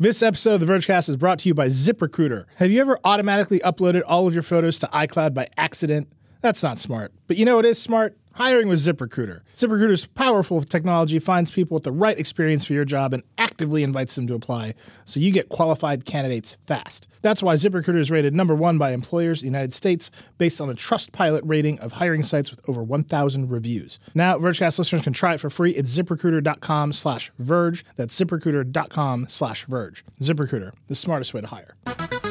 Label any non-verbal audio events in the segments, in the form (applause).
This episode of the Vergecast is brought to you by ZipRecruiter. Have you ever automatically uploaded all of your photos to iCloud by accident? That's not smart. But you know what is smart? Hiring with ZipRecruiter. ZipRecruiter's powerful technology finds people with the right experience for your job and actively invites them to apply, so you get qualified candidates fast. That's why ZipRecruiter is rated number one by employers in the United States based on a Trustpilot rating of hiring sites with over 1,000 reviews. Now, Vergecast listeners can try it for free at ziprecruiter.com slash verge. That's ziprecruiter.com slash verge. ZipRecruiter, the smartest way to hire.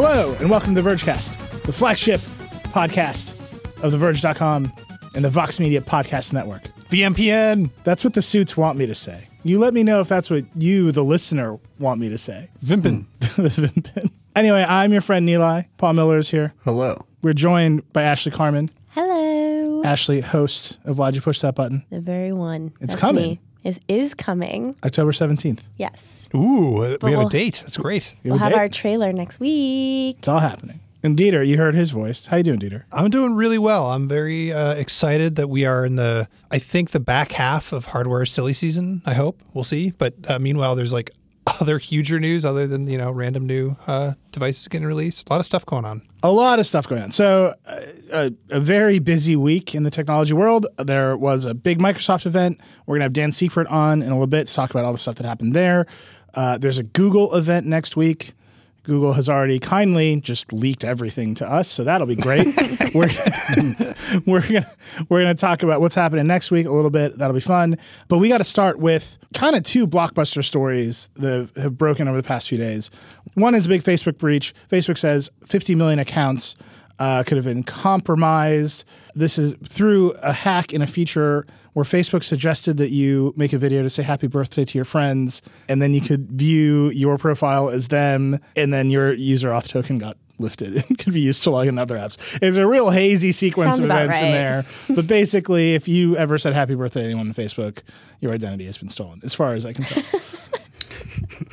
Hello, and welcome to the Vergecast, the flagship podcast of TheVerge.com and the Vox Media Podcast Network. VMPN. That's what the suits want me to say. You let me know if that's what you, the listener, want me to say. Vimpin. (laughs) Vimpin. anyway, I'm your friend Nilay. Paul Miller is here. Hello. We're joined by Ashley Carman. Hello. Ashley, host of Why'd You Push That Button? The very one. It's That's coming. Me. It is coming. October 17th. Yes. Ooh, we have we'll- a date. That's great. You We'll a have our trailer next week. It's all happening. And Dieter, you heard his voice. How you doing, Dieter? I'm doing really well. I'm very uh, excited that we are in the, I think, the back half of hardware silly season. I hope. We'll see. But uh, meanwhile, there's like other huger news other than, you know, random new uh, devices getting released. A lot of stuff going on. A lot of stuff going on. So, uh, a, a very busy week in the technology world. There was a big Microsoft event. We're to have Dan Seifert on in a little bit to talk about all the stuff that happened there. Uh, there's a Google event next week. Google has already kindly just leaked everything to us, so that'll be great. (laughs) we're (laughs) we're gonna we're gonna talk about what's happening next week a little bit. That'll be fun. But we got to start with kind of two blockbuster stories that have, have broken over the past few days. One is a big Facebook breach. Facebook says 50 million accounts uh, could have been compromised. This is through a hack in a feature where Facebook suggested that you make a video to say happy birthday to your friends, and then you could view your profile as them, and then your user auth token got lifted (laughs) and could be used to log in other apps. It's a real hazy sequence Sounds of about events in there. (laughs) But basically, if you ever said happy birthday to anyone on Facebook, your identity has been stolen, as far as I can tell.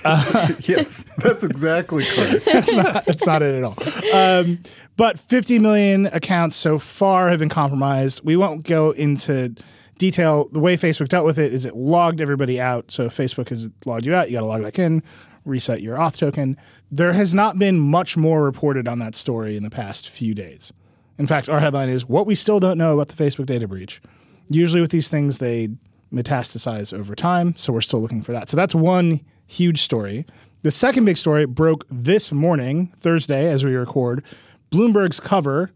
(laughs) yes, that's exactly correct. that's not that's not it at all. Um, but 50 million accounts so far have been compromised. We won't go into detail. The way Facebook dealt with it is it logged everybody out. So if Facebook has logged you out, you got to log back in, reset your auth token. There has not been much more reported on that story in the past few days. In fact, our headline is what we still don't know about the Facebook data breach. Usually with these things, they metastasize over time. So we're still looking for that. So that's one huge story. The second big story broke this morning, Thursday, as we record. Bloomberg's cover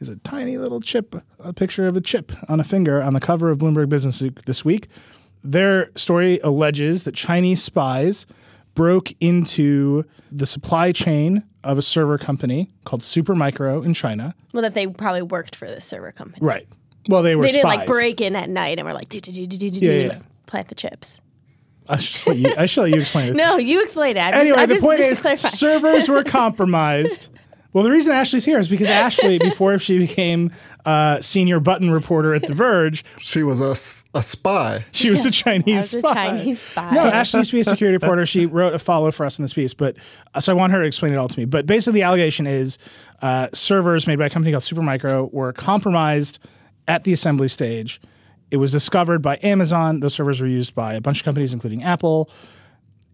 is a tiny little chip, a picture of a chip on a finger on the cover of Bloomberg Business this week. Their story alleges that Chinese spies broke into the supply chain of a server company called Supermicro in China. Well, that they probably worked for this server company. Right. Well, they were They didn't spies. like break in at night and were like, do, do, do, do, do, do, Yeah, do, yeah. like, plant the chips. I should let you, I should let you explain it. (laughs) No, you explain it. I'm just- Anyway, I'm the just point is (laughs) servers were compromised. (laughs) Well, the reason Ashley's here is because Ashley, (laughs) before she became uh, senior button reporter at The Verge, She was a, a spy. she was a Chinese I was a spy. Chinese spy. No, Ashley used to be a security (laughs) reporter. She wrote a follow for us in this piece, but uh, so I want her to explain it all to me. But basically, the allegation is uh, servers made by a company called Supermicro were compromised at the assembly stage. It was discovered by Amazon. Those servers were used by a bunch of companies, including Apple.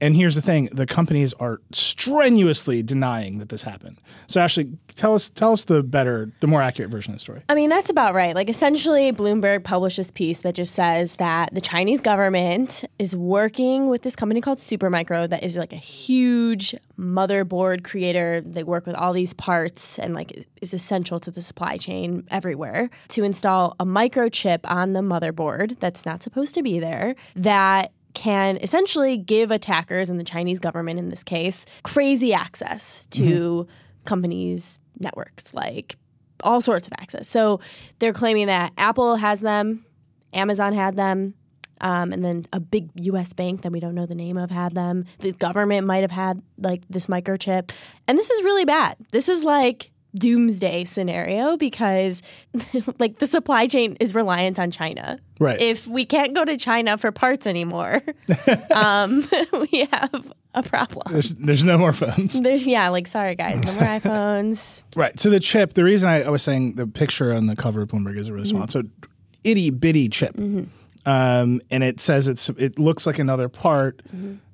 And here's the thing: the companies are strenuously denying that this happened. So, Ashley, tell us tell us the better, the more accurate version of the story. I mean, that's about right. Like, essentially, Bloomberg published this piece that just says that the Chinese government is working with this company called Supermicro that is like a huge motherboard creator. They work with all these parts and like is essential to the supply chain everywhere to install a microchip on the motherboard that's not supposed to be there that can essentially give attackers and the Chinese government in this case crazy access to companies' networks, like all sorts of access. So they're claiming that Apple has them, Amazon had them, um, and then a big U.S. bank that we don't know the name of had them. The government might have had like this microchip, and this is really bad. This is like doomsday scenario because (laughs) like the supply chain is reliant on China. Right. If we can't go to China for parts anymore, (laughs) um, (laughs) we have a problem. There's there's no more phones. There's yeah, like sorry guys, no more iPhones. Right. So the chip, the reason I, I was saying the picture on the cover of Bloomberg is really small. So itty bitty chip. um, and it says it's it looks like another part,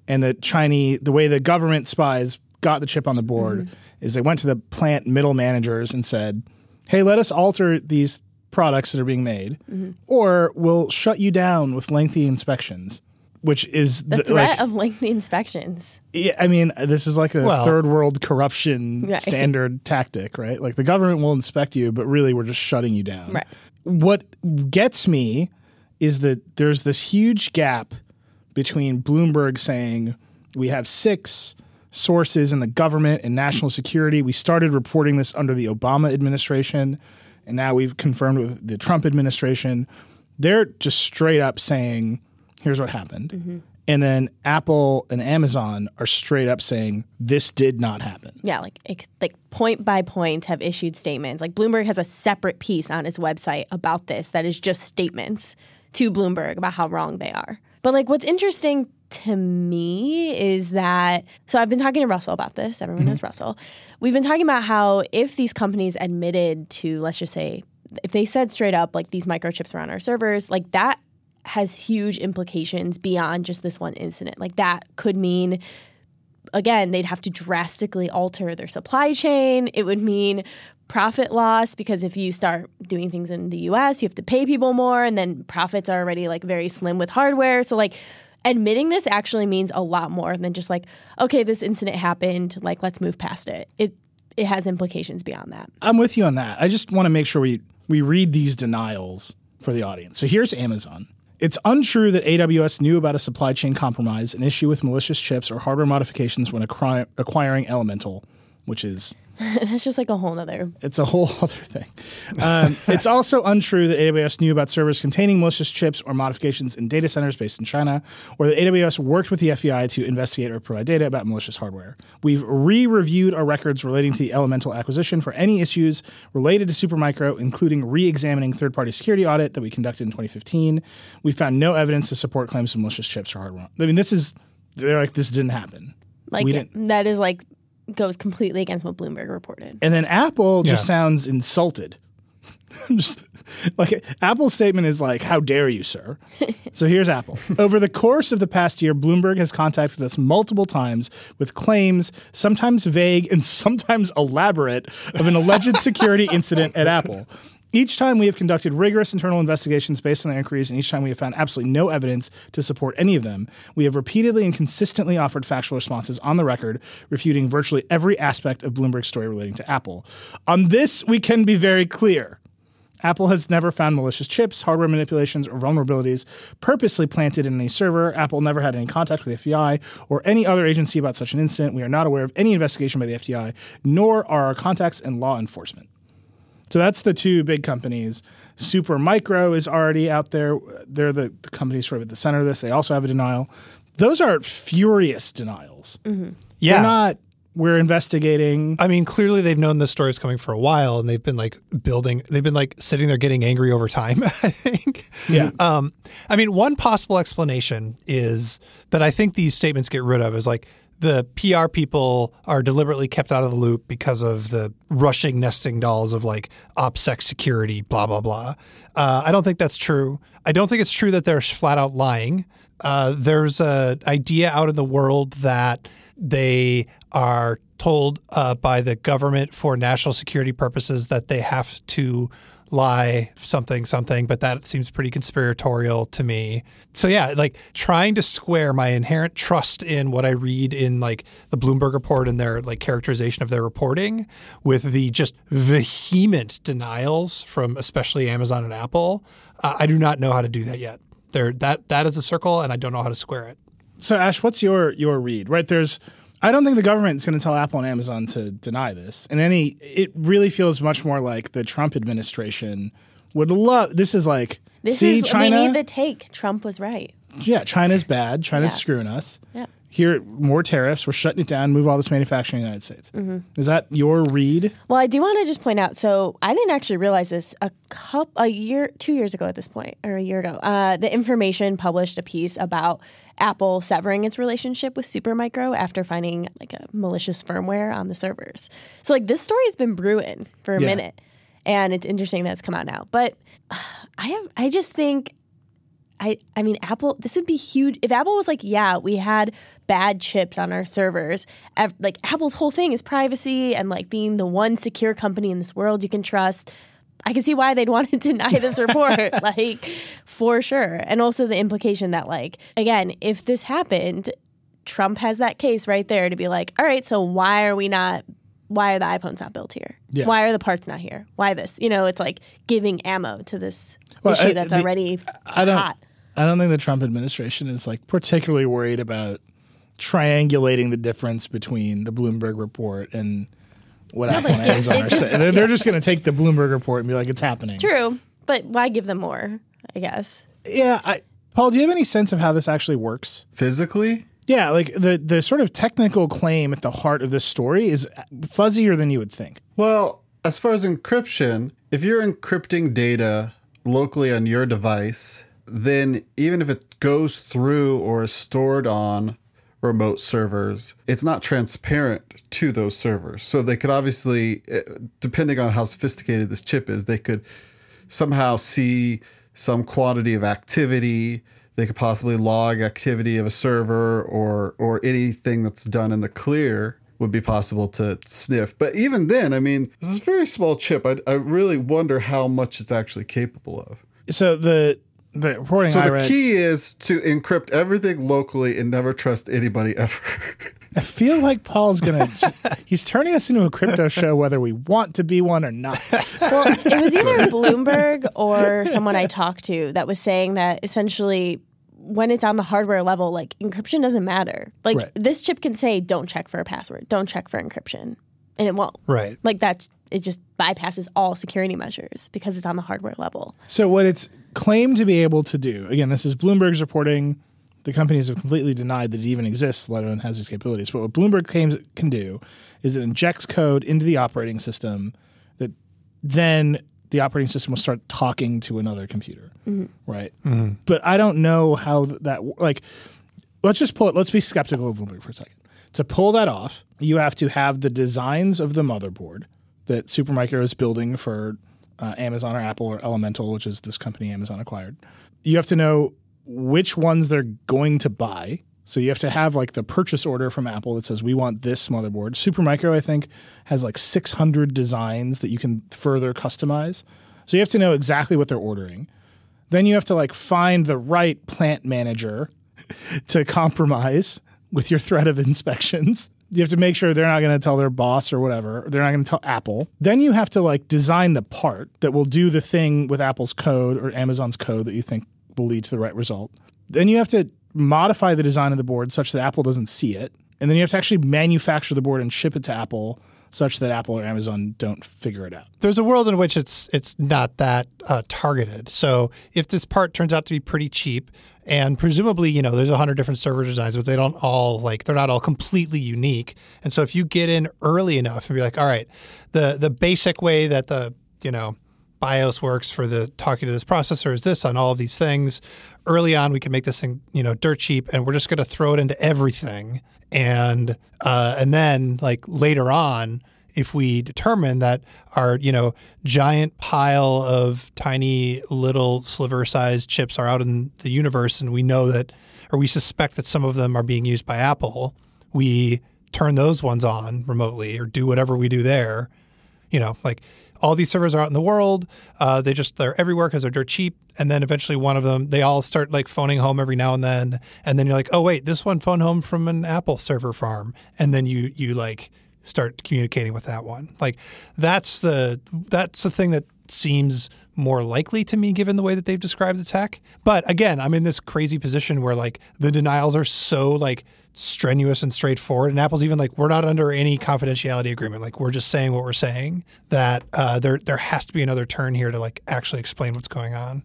and the Chinese the way the government spies got the chip on the board is they went to the plant middle managers and said, "Hey, let us alter these products that are being made, mm-hmm. or we'll shut you down with lengthy inspections." Which is The the- threat like- of lengthy inspections. yeah, I mean, this is like a Well- third world corruption Right. (laughs) standard tactic, right? Like the government will inspect you, but really we're just shutting you down. Right. What gets me is that there's this huge gap between Bloomberg saying we have six sources in the government and national security. We started reporting this under the Obama administration, and now we've confirmed with the Trump administration. They're just straight up saying, here's what happened. Mm-hmm. And then Apple and Amazon are straight up saying, this did not happen. Yeah, like like point by point have issued statements. Like Bloomberg has a separate piece on its website about this that is just statements to Bloomberg about how wrong they are. But like what's interesting to me is that so I've been talking to Russell about this. Everyone knows mm-hmm. Russell. We've been talking about how if these companies admitted to let's just say if they said straight up like these microchips are on our servers, like that has huge implications beyond just this one incident. Like that could mean again, they'd have to drastically alter their supply chain. It would mean profit loss because if you start doing things in the US, you have to pay people more and then profits are already like very slim with hardware. So like admitting this actually means a lot more than just like okay, this incident happened, like let's move past it. It it has implications beyond that. I'm with you on that. I just want to make sure we, we read these denials for the audience. So here's Amazon. It's untrue that AWS knew about a supply chain compromise, an issue with malicious chips, or hardware modifications when acquiring Elemental, which is (laughs) That's just like a whole other. it's a whole (laughs) other thing. Um, it's also untrue that AWS knew about servers containing malicious chips or modifications in data centers based in China, or that AWS worked with the FBI to investigate or provide data about malicious hardware. We've re reviewed our records relating to the Elemental acquisition for any issues related to Supermicro, including re examining third party security audit that we conducted in 2015. We found no evidence to support claims of malicious chips or hardware. I mean, this is, they're like, this didn't happen. like We didn't- that is like goes completely against what Bloomberg reported. And then Apple just Yeah. sounds insulted. (laughs) just like Apple's statement is like, "How dare you, sir?" (laughs) so here's Apple. Over the course of the past year, Bloomberg has contacted us multiple times with claims, sometimes vague and sometimes elaborate, of an alleged security incident at Apple. Each time we have conducted rigorous internal investigations based on their inquiries, and each time we have found absolutely no evidence to support any of them. We have repeatedly and consistently offered factual responses on the record, refuting virtually every aspect of Bloomberg's story relating to Apple. On this, we can be very clear. Apple has never found malicious chips, hardware manipulations, or vulnerabilities purposely planted in any server. Apple never had any contact with the FBI or any other agency about such an incident. We are not aware of any investigation by the FBI, nor are our contacts in law enforcement. So that's the two big companies. Supermicro is already out there. They're the, the company sort of at the center of this. They also have a denial. Those are furious denials. Yeah. They're not, we're investigating. I mean, clearly they've known this story is coming for a while, and they've been like building. They've been like sitting there getting angry over time. (laughs) I think. Yeah. Um, I mean, one possible explanation is that I think these statements get rid of is like the PR people are deliberately kept out of the loop because of the Russian nesting dolls of like OPSEC security, blah blah blah. Uh, I don't think that's true. I don't think it's true that they're flat out lying. Uh, there's a idea out in the world that they are told uh, by the government for national security purposes that they have to lie something something but that seems pretty conspiratorial to me. So yeah like trying to square my inherent trust in what i read in like the bloomberg report and their like characterization of their reporting with the just vehement denials from especially amazon and apple uh, i do not know how to do that yet. There that that is a circle and i don't know how to square it. So Ash, what's your your read? Right there's I don't think the government is going to tell Apple and Amazon to deny this. And any it really feels much more like the Trump administration would love this is like This see is China we need the take. Trump was right. Yeah, China's bad. China's Yeah. screwing us. Yeah. Here more tariffs, we're shutting it down, move all this manufacturing in the United States. Mm-hmm. Is that your read? Well, I do want to just point out. So I didn't actually realize this a couple, a year, two years ago at this point, or a year ago. Uh, the Information published a piece about Apple severing its relationship with Supermicro after finding like a malicious firmware on the servers. So like this story has been brewing for a Yeah. minute, and it's interesting that it's come out now. But (sighs) I have, I just think I, I mean, Apple, this would be huge. If Apple was like, yeah, we had bad chips on our servers, ev- like Apple's whole thing is privacy and like being the one secure company in this world you can trust. I can see why they'd want to (laughs) deny this report, (laughs) like for sure. And also the implication that, like, again, if this happened, Trump has that case right there to be like, all right, so why are we not? Why are the iPhones not built here? Yeah. Why are the parts not here? Why this? You know, it's like giving ammo to this Well, issue I- that's the- already I don't. hot. I don't think the Trump administration is like particularly worried about triangulating the difference between the Bloomberg report and what Apple and Amazon are saying. They're, they're just going to take the Bloomberg report and be like, "It's happening." True, but why give them more? I guess. Yeah. I, Paul, do you have any sense of how this actually works? Physically, Yeah, like the the sort of technical claim at the heart of this story is fuzzier than you would think. well, as far as encryption, if you're encrypting data locally on your device, then even if it goes through or is stored on remote servers, it's not transparent to those servers. So they could obviously, eh, depending on how sophisticated this chip is, they could somehow see some quantity of activity. They could possibly log activity of a server or or anything that's done in the clear would be possible to sniff. But even then, I mean, this is a very small chip. I, I really wonder how much it's actually capable of. So the the reporting So I the read, key is to encrypt everything locally and never trust anybody (laughs) ever. I feel like Paul's gonna. (laughs) he's turning us into a crypto show, whether we want to be one or not. (laughs) Well, it was either Bloomberg or someone I talked to that was saying that essentially when it's on the hardware level, like encryption doesn't matter. Like Right. this chip can say, "Don't check for a password. Don't check for encryption," and it won't. Right. Like that, it just bypasses all security measures because it's on the hardware level. So what it's claimed to be able to do, again, this is Bloomberg's reporting. The companies have completely denied that it even exists, let alone has these capabilities. But what Bloomberg claims it can do is it injects code into the operating system that then the operating system will start talking to another computer, mm-hmm. right? Mm-hmm. But I don't know how that like. Let's just pull it. Let's be skeptical of Bloomberg for a second. To pull that off, you have to have the designs of the motherboard that Supermicro is building for uh, Amazon or Apple or Elemental, which is this company Amazon acquired. You have to know which ones they're going to buy. So you have to have like the purchase order from Apple that says we want this motherboard. Supermicro, I think, has like 600 designs that you can further customize. So you have to know exactly what they're ordering. Then you have to like find the right plant manager (laughs) to compromise with your threat of inspections. You have to make sure they're not going to tell their boss or whatever. They're not going to tell Apple. Then you have to like design the part that will do the thing with Apple's code or Amazon's code that you think will lead to the right result. Then you have to modify the design of the board such that Apple doesn't see it. And then you have to actually manufacture the board and ship it to Apple such that Apple or Amazon don't figure it out. There's a world in which it's it's not that uh, targeted. So if this part turns out to be pretty cheap, and presumably you know there's a hundred different server designs, but they don't all like they're not all completely unique. And so if you get in early enough and be like, all right, the the basic way that the you know BIOS works for the talking to this processor is this on all of these things. Early on, we can make this thing, you know, dirt cheap, and we're just going to throw it into everything. And uh, and then like later on, if we determine that our you know giant pile of tiny little sliver sized chips are out in the universe, and we know that, or we suspect that some of them are being used by Apple, we turn those ones on remotely or do whatever we do there you know, like all these servers are out in the world. Uh, they just they're everywhere because they're dirt cheap. And then eventually one of them, they all start like phoning home every now and then. And then you're like, oh wait, this one phoned home from an Apple server farm. And then you you like start communicating with that one. Like that's the that's the thing that seems more likely to me given the way that they've described the tech. But again, I'm in this crazy position where like the denials are so like strenuous and straightforward and Apple's even like we're not under any confidentiality agreement. Like we're just saying what we're saying that uh, there there has to be another turn here to like actually explain what's going on.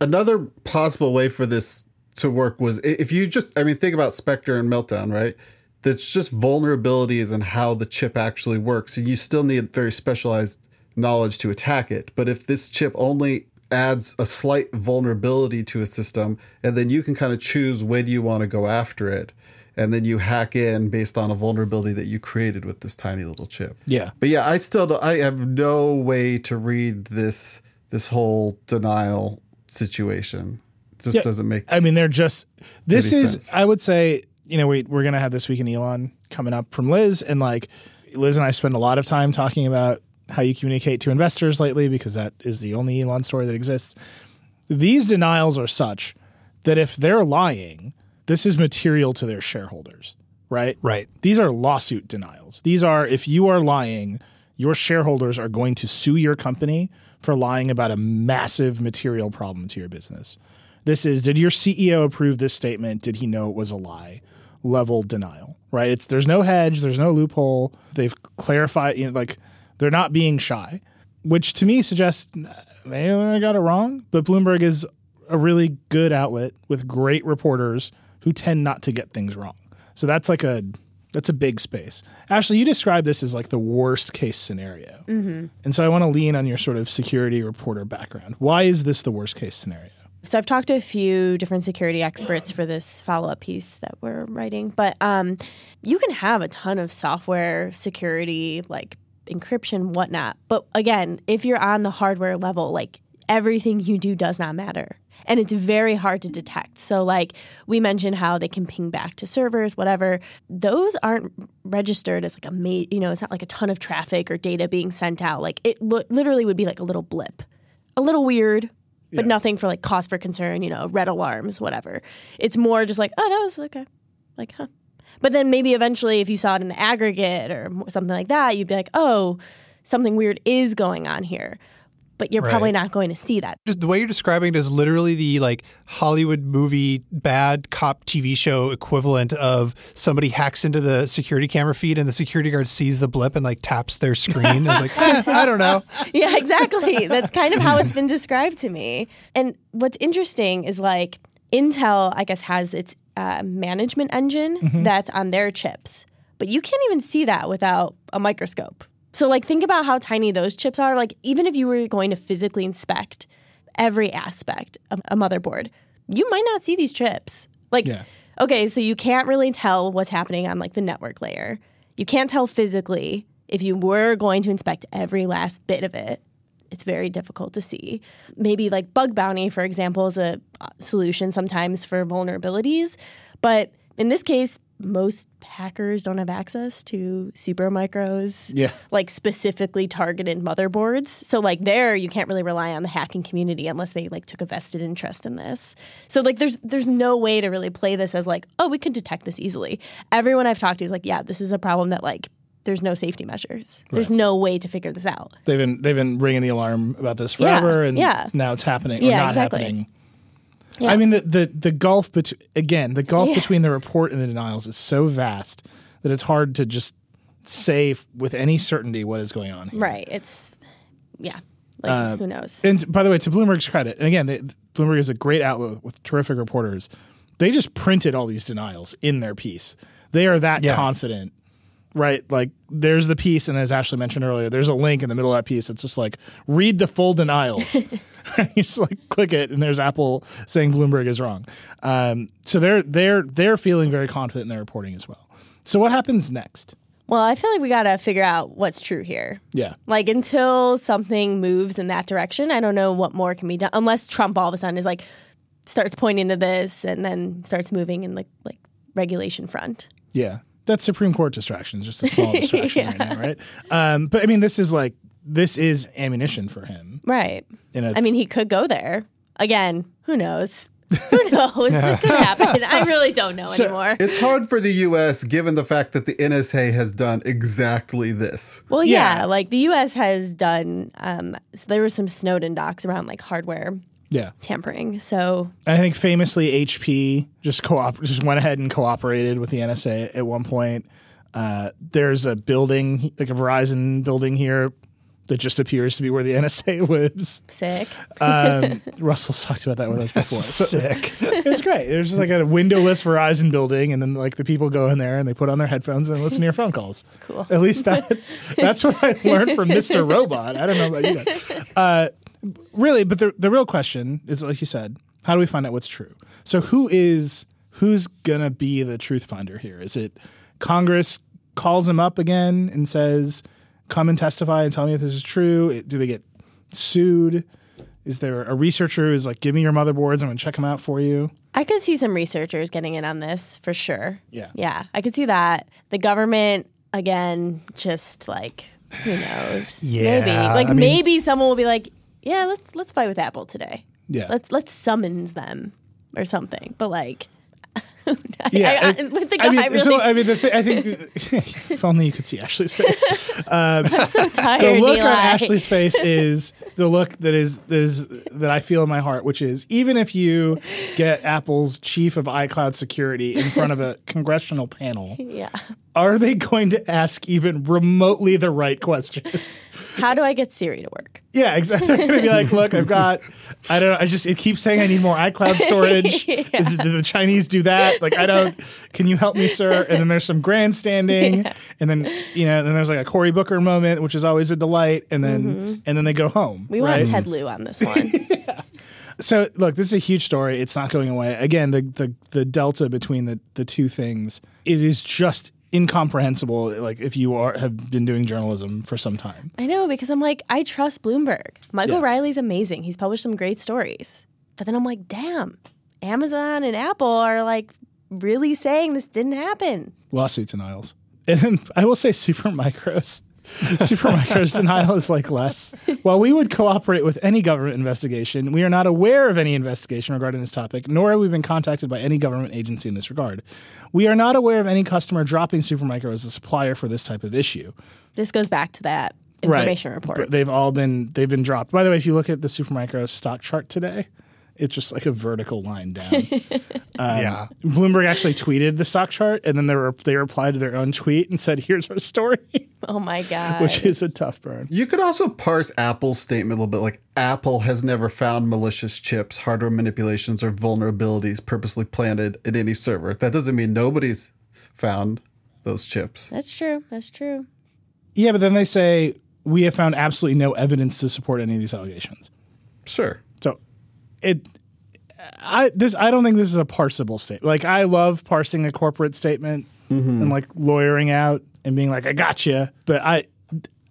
Another possible way for this to work was if you just, I mean, think about Spectre and Meltdown, right? That's just vulnerabilities and how the chip actually works. And you still need very specialized knowledge to attack it. But if this chip only adds a slight vulnerability to a system, and then you can kind of choose when you want to go after it. And then you hack in based on a vulnerability that you created with this tiny little chip. Yeah. But yeah, I still don't, I have no way to read this this whole denial situation. just Yeah. doesn't make. I mean, they're just. This is, sense. I would say, you know, we, we're going to have this week in Elon coming up from Liz. And like, Liz and I spend a lot of time talking about how you communicate to investors lately because that is the only Elon story that exists. These denials are such that if they're lying, this is material to their shareholders, right? Right. These are lawsuit denials. These are, if you are lying, your shareholders are going to sue your company for lying about a massive material problem to your business. This is, did your CEO approve this statement? Did he know it was a lie? Level denial, right? It's there's no hedge, there's no loophole. They've clarified, you know, like they're not being shy, which to me suggests maybe I got it wrong. But Bloomberg is a really good outlet with great reporters who tend not to get things wrong. So that's like a that's a big space. Ashley, you described this as like the worst case scenario, mm-hmm. and so I want to lean on your sort of security reporter background. Why is this the worst case scenario? So I've talked to a few different security experts for this follow-up piece that we're writing, but um, you can have a ton of software security, like encryption, whatnot. But again, if you're on the hardware level, like everything you do does not matter. And it's very hard to detect. So, like we mentioned, how they can ping back to servers, whatever. Those aren't registered as like a, ma- you know, it's not like a ton of traffic or data being sent out. Like it lo- literally would be like a little blip, a little weird, but nothing for like cause for concern, you know, red alarms, whatever. It's more just like, oh, that was okay. Like, huh. But then maybe eventually, if you saw it in the aggregate or something like that, you'd be like, oh, something weird is going on here. But you're probably not going to see that. Just the way you're describing it is literally the like Hollywood movie bad cop TV show equivalent of somebody hacks into the security camera feed and the security guard sees the blip and like taps their screen and is like, eh, I don't know. (laughs) yeah, exactly. That's kind of how it's been described to me. And what's interesting is like Intel, I guess, has its uh, management engine that's on their chips, but you can't even see that without a microscope. So, like, think about how tiny those chips are. Like, even if you were going to physically inspect every aspect of a motherboard, you might not see these chips. Like, Yeah. okay, so you can't really tell what's happening on like the network layer. You can't tell physically if you were going to inspect every last bit of it. It's very difficult to see. Maybe like bug bounty, for example, is a uh, solution sometimes for vulnerabilities. But in this case, most hackers don't have access to Supermicro's Yeah. like specifically targeted motherboards. So like there you can't really rely on the hacking community unless they like took a vested interest in this. So like there's there's no way to really play this as like, oh, we could detect this easily. Everyone I've talked to is like, yeah, this is a problem that like there's no safety measures. There's no way to figure this out. They've been they've been ringing the alarm about this Yeah, forever, and yeah. now it's happening or Yeah, not exactly. happening. Yeah. I mean, the the the gulf between again the gulf Yeah. between the report and the denials is so vast that it's hard to just say f- with any certainty what is going on here. Right. It's yeah. Like uh, who knows? And by the way, to Bloomberg's credit, and again, they, Bloomberg is a great outlet with terrific reporters. They just printed all these denials in their piece. They are that Yeah. confident, right? Like, there's the piece, and as Ashley mentioned earlier, there's a link in the middle of that piece. It's just like read the full denials. (laughs) (laughs) you just like click it, and there's Apple saying Bloomberg is wrong. Um, so they're they're they're feeling very confident in their reporting as well. So what happens next? well, I feel like we gotta figure out what's true here. Yeah. Like until something moves in that direction, I don't know what more can be done. Unless Trump all of a sudden is like starts pointing to this and then starts moving in the like regulation front. Yeah. That's Supreme Court distractions, just a small (laughs) distraction right now, right? Um, but I mean, this is like this is ammunition for him. Right. In a I mean, he could go there again. Who knows? Who (laughs) knows? it could happen. I really don't know (laughs) anymore. It's hard for the U.S. given the fact that the NSA has done exactly this. Well, yeah, Yeah. like the U.S. has done. Um, so there were some Snowden docs around like hardware yeah. tampering. So I think famously HP just co-op just went ahead and cooperated with the NSA at one point. Uh, there's a building, like a Verizon building here, that just appears to be where the (laughs) NSA lives. sick. Um, Russell's talked about that with us before. So Sick. (laughs) it's great. There's just like a windowless Verizon building, and then like the people go in there and they put on their headphones and listen to your phone calls. Cool. At least that (laughs) that's what I learned from Mr. Robot. I don't know about you guys. Uh, really, but the the real question is, like you said, how do we find out what's true? So who is who's gonna be the truth finder here? Is it Congress calls him up again and says, "Come and testify and tell me if this is true"? It- Do they get sued? Is there a researcher who's like, give me your motherboards, and I'm gonna check them out for you? I could see some researchers getting in on this for sure. Yeah. Yeah, I could see that. The government, again, just like, who knows? Yeah, Maybe. Like I mean- maybe someone will be like, yeah, let's let's fight with Apple today. Yeah. Let's let's summons them or something. But like (laughs) Yeah, I, I, with the I mean, really so I mean, the thi- I think (laughs) if only you could see Ashley's face. (laughs) I'm um, so tired, the look Eli. on Ashley's face is the look that is that is that I feel in my heart, which is even if you get Apple's chief of iCloud security in front of a congressional panel, yeah. are they going to ask even remotely the right question? How do I get Siri to work? Yeah, exactly. They're (laughs) gonna be like, look, I've got, I don't know, I just it keeps saying I need more iCloud (laughs) storage. Is, do the Chinese do that? Like, I don't. Can you help me, sir? And then there's some grandstanding, (laughs) and then you know, then there's like a Cory Booker moment, which is always a delight, and then and then they go home. Mm-hmm. We right? want Ted Lieu on this one. So look, this is a huge story. It's not going away. Again, the the the delta between the the two things, it is just incomprehensible. Like if you are have been doing journalism for some time. I know because I'm like, I trust Bloomberg. Michael Yeah. Riley's amazing. He's published some great stories. But then I'm like, damn, Amazon and Apple are like really saying this didn't happen. lawsuit denials. (laughs) And I will say Supermicros. (laughs) Supermicros denial is like less. While we would cooperate with any government investigation, we are not aware of any investigation regarding this topic, nor have we been contacted by any government agency in this regard. We are not aware of any customer dropping Supermicro as a supplier for this type of issue. This goes back to that information report. But they've all been they've been dropped. By the way, if you look at the Supermicro stock chart today, it's just like a vertical line down. (laughs) Um, yeah. Bloomberg actually tweeted the stock chart, and then they were they replied to their own tweet and said, "Here's our story," (laughs) oh my (laughs) God. which is a tough burn. You could also parse Apple's statement a little bit like Apple has never found malicious chips, hardware manipulations, or vulnerabilities purposely planted in any server. That doesn't mean nobody's found those chips. That's true. That's true. Yeah, but then they say we have found absolutely no evidence to support any of these allegations. Sure. It I this I don't think this is a parsable statement. Like I love parsing a corporate statement mm-hmm. and like lawyering out and being like I got you, but I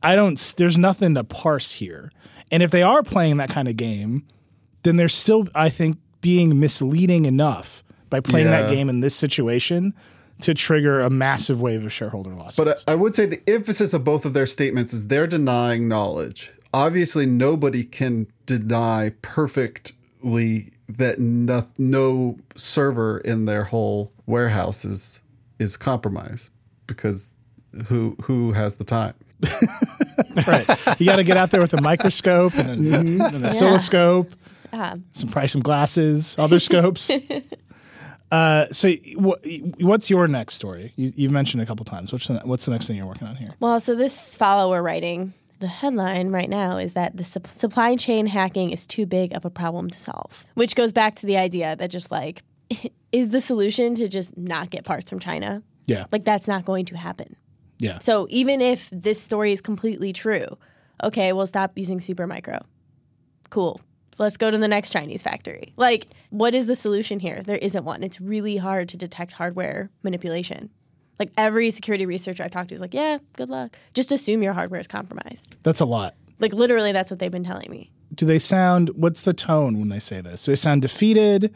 I don't there's nothing to parse here. And if they are playing that kind of game, then they're still I think being misleading enough by playing that game in this situation to trigger a massive wave of shareholder losses. But I I would say the emphasis of both of their statements is they're denying knowledge. Obviously, nobody can deny perfectly that no, no server in their whole warehouse is, is compromised because who who has the time? (laughs) Right. You got to get out there with a microscope and, a, an oscilloscope, some probably some glasses, other scopes. (laughs) Uh, so, wh- what's your next story? You, you've mentioned it a couple times. What's the, what's the next thing you're working on here? Well, so this follower writing, the headline right now is that the sup- supply chain hacking is too big of a problem to solve, which goes back to the idea that just like, (laughs) is the solution to just not get parts from China? Yeah. Like, that's not going to happen. Yeah. So even if this story is completely true, okay, we'll stop using Supermicro. Cool. Let's go to the next Chinese factory. Like, what is the solution here? There isn't one. It's really hard to detect hardware manipulation. Like every security researcher I've talked to is like, yeah, good luck. Just assume your hardware is compromised. That's a lot. Like literally, that's what they've been telling me. Do they sound, what's the tone when they say this? Do they sound defeated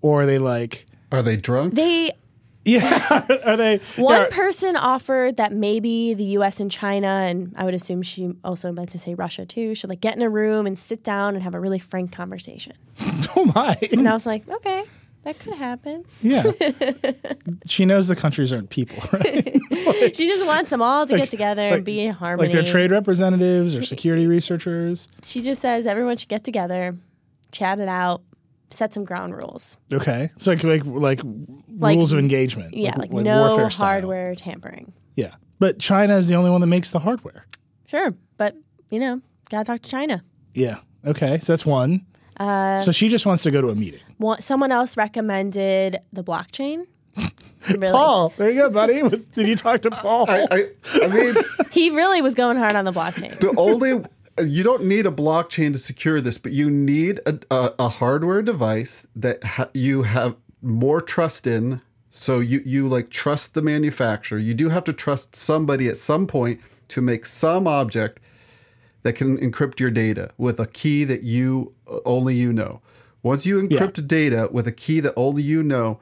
or are they like, Are they drunk? They (laughs) yeah, are they? One yeah, person offered that maybe the U.S. and China, and I would assume she also meant to say Russia too, should like get in a room and sit down and have a really frank conversation. (laughs) oh my. And I was like, okay, that could happen. Yeah. (laughs) she knows the countries aren't people, (laughs) right? (laughs) She just wants them all to get together like- and be in harmony. like they're trade representatives or security researchers. she just says everyone should get together, chat it out, set some ground rules. Okay. So like like like, Like- rules of engagement. Yeah, like, like no hardware tampering. Yeah. But China is the only one that makes the hardware. Sure, but you know, gotta talk to China. Yeah. Okay. So that's one. Uh, so she just wants to go to a meeting. One- someone else recommended the blockchain. (laughs) really? Paul, there you go, buddy. (laughs) Did you talk to Paul? I, I, I mean, (laughs) He really was going hard on the blockchain. the only you don't need a blockchain to secure this, but you need a, a, a hardware device that ha- you have more trust in. So you you like trust the manufacturer. You do have to trust somebody at some point to make some object that can encrypt your data with a key that you uh, only you know. Once you encrypt data with a key that only you know,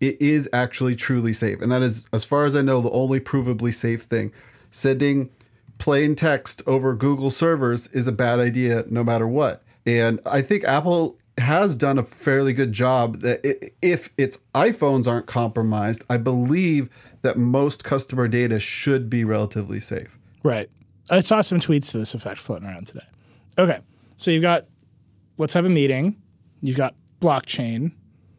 it is actually truly safe. And that is, as far as I know, the only provably safe thing. Sending plain text over Google servers is a bad idea no matter what. And I think Apple has done a fairly good job that i- if its iPhones aren't compromised, I believe that most customer data should be relatively safe. Right. I saw some tweets to this effect floating around today. Okay. So you've got let's have a meeting. You've got blockchain.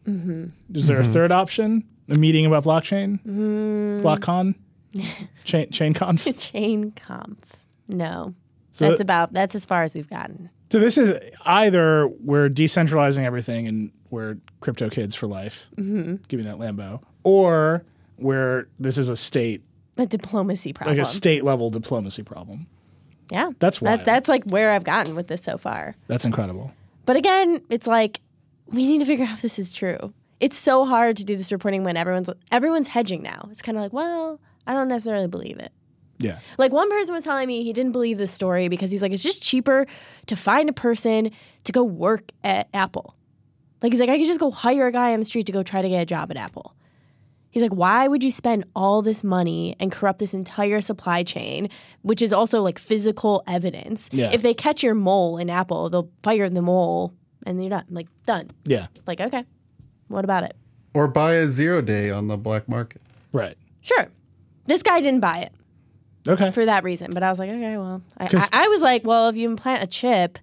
Mm-hmm. Is there a mm-hmm. third option? A meeting about blockchain? Mm-hmm. BlockCon? (laughs) chain ChainConf? (laughs) Chain conf. No. So- that's about that's as far as we've gotten. So this is either we're decentralizing everything and we're crypto kids for life, Mm-hmm. giving that Lambo, or where this is a state, A diplomacy problem. like a state level diplomacy problem. yeah. That's wild. that, that's like where I've gotten with this so far. That's incredible. But again, it's like we need to figure out if this is true. It's so hard to do this reporting when everyone's everyone's hedging now. It's kind of like, well, I don't necessarily believe it. Yeah. Like one person was telling me he didn't believe this story because he's like, it's just cheaper to find a person to go work at Apple. Like he's like, I could just go hire a guy on the street to go try to get a job at Apple. He's like, why would you spend all this money and corrupt this entire supply chain, which is also like physical evidence? Yeah. If they catch your mole in Apple, they'll fire the mole and you're done. Like, done. Yeah. Like, okay, what about it? Or buy a zero day on the black market. Right. Sure. This guy didn't buy it. Okay. for that reason. But I was like, okay, well, I, 'Cause- I, I was like, well, if you implant a chip,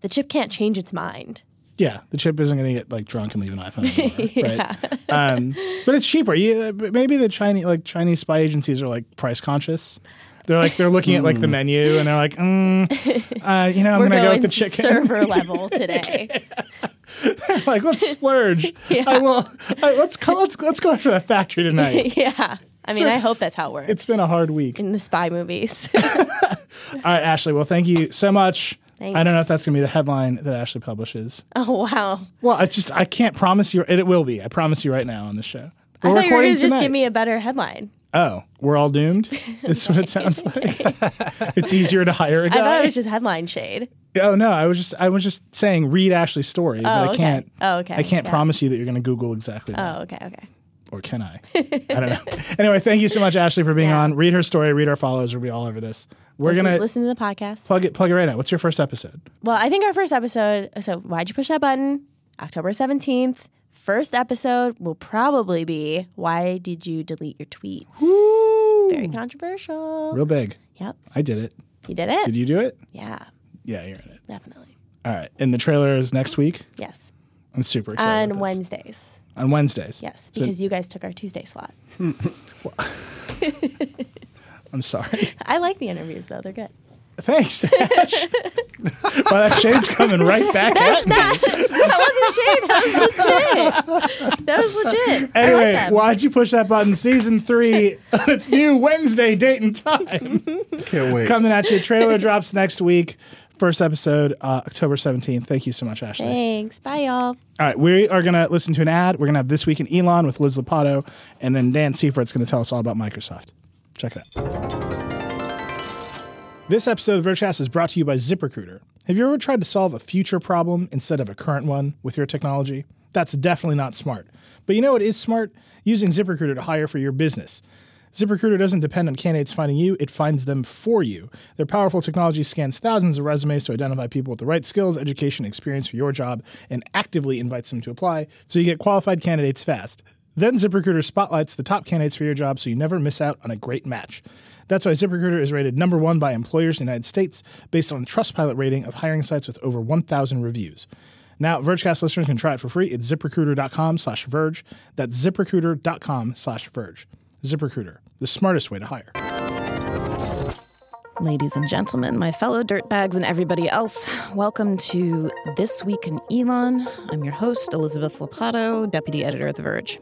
the chip can't change its mind. Yeah, the chip isn't going to get like drunk and leave an iPhone, anymore, (laughs) right? Um, but it's cheaper. You, but maybe the Chinese like Chinese spy agencies are like price conscious. They're like they're looking at like the menu and they're like, mm, (laughs) uh, you know, I'm We're going to go with the chicken. server level (laughs) today. they're like let's splurge. I will. I, let's go, let's let's go after that factory tonight. yeah. I mean, I hope that's how it works. It's been a hard week. in the spy movies. All right, Ashley. Well, thank you so much. Thanks. I don't know if that's going to be the headline that Ashley publishes. (laughs) oh wow! Well, I just I can't promise you. It will be. I promise you right now on the show. We're thought you were going to just give me a better headline. Oh, we're all doomed. (laughs) That's what it sounds (laughs) like. it's easier to hire a I thought guy. it was just headline shade. oh no, I was just I was just saying read Ashley's story, but I oh, okay. can't. Oh, okay. I can't Yeah. promise you that you're going to Google exactly that, Oh, okay, okay. or can I? I don't know. anyway, thank you so much, Ashley, for being Yeah. on. Read her story. Read our follows. We'll be all over this. We're Listen, gonna listen to the podcast. plug it. Plug it right now. What's your first episode? Well, I think our first episode. So, why'd you push that button? October seventeenth. First episode will probably be why did you delete your tweets? Very controversial. Real big. Yep, I did it. you did it. Did you do it? Yeah, Yeah, you're in it. definitely. All right. And the trailer is next week. Yes, I'm super excited. on. Wednesdays. On Wednesdays. Yes, So- because you guys took our Tuesday slot. Hmm. (laughs) (laughs) I'm sorry. (laughs) I like the interviews though; they're good. Thanks, Ash. (laughs) (laughs) well, that shade's coming right back at me. that wasn't shade. That was legit. That was legit. I like Anyway, why'd you push that button? Season three, its new Wednesday date and time. Can't wait. Coming at you. Trailer drops next week. First episode, uh, October 17th. Thank you so much, Ashley. Thanks. Bye, y'all. All right, we are going to listen to an ad. We're going to have This Week in Elon with Liz Lopatto, and then Dan Seifert's going to tell us all about Microsoft. Check it out. This episode of Vergecast is brought to you by ZipRecruiter. Have you ever tried to solve a future problem instead of a current one with your technology? That's definitely not smart. But you know what is smart? Using ZipRecruiter to hire for your business. ZipRecruiter doesn't depend on candidates finding you, it finds them for you. Their powerful technology scans thousands of resumes to identify people with the right skills, education, experience for your job and actively invites them to apply so you get qualified candidates fast. Then ZipRecruiter spotlights the top candidates for your job so you never miss out on a great match. That's why ZipRecruiter is rated number one by employers in the United States based on a Trustpilot rating of hiring sites with over 1,000 reviews. Now, Vergecast listeners can try it for free at ziprecruiter.com slash Verge. That's ziprecruiter.com slash Verge. ZipRecruiter, the smartest way to hire. Ladies and gentlemen, my fellow dirtbags and everybody else, welcome to This Week in Elon. I'm your host, Elizabeth Lopatto, deputy editor of The Verge.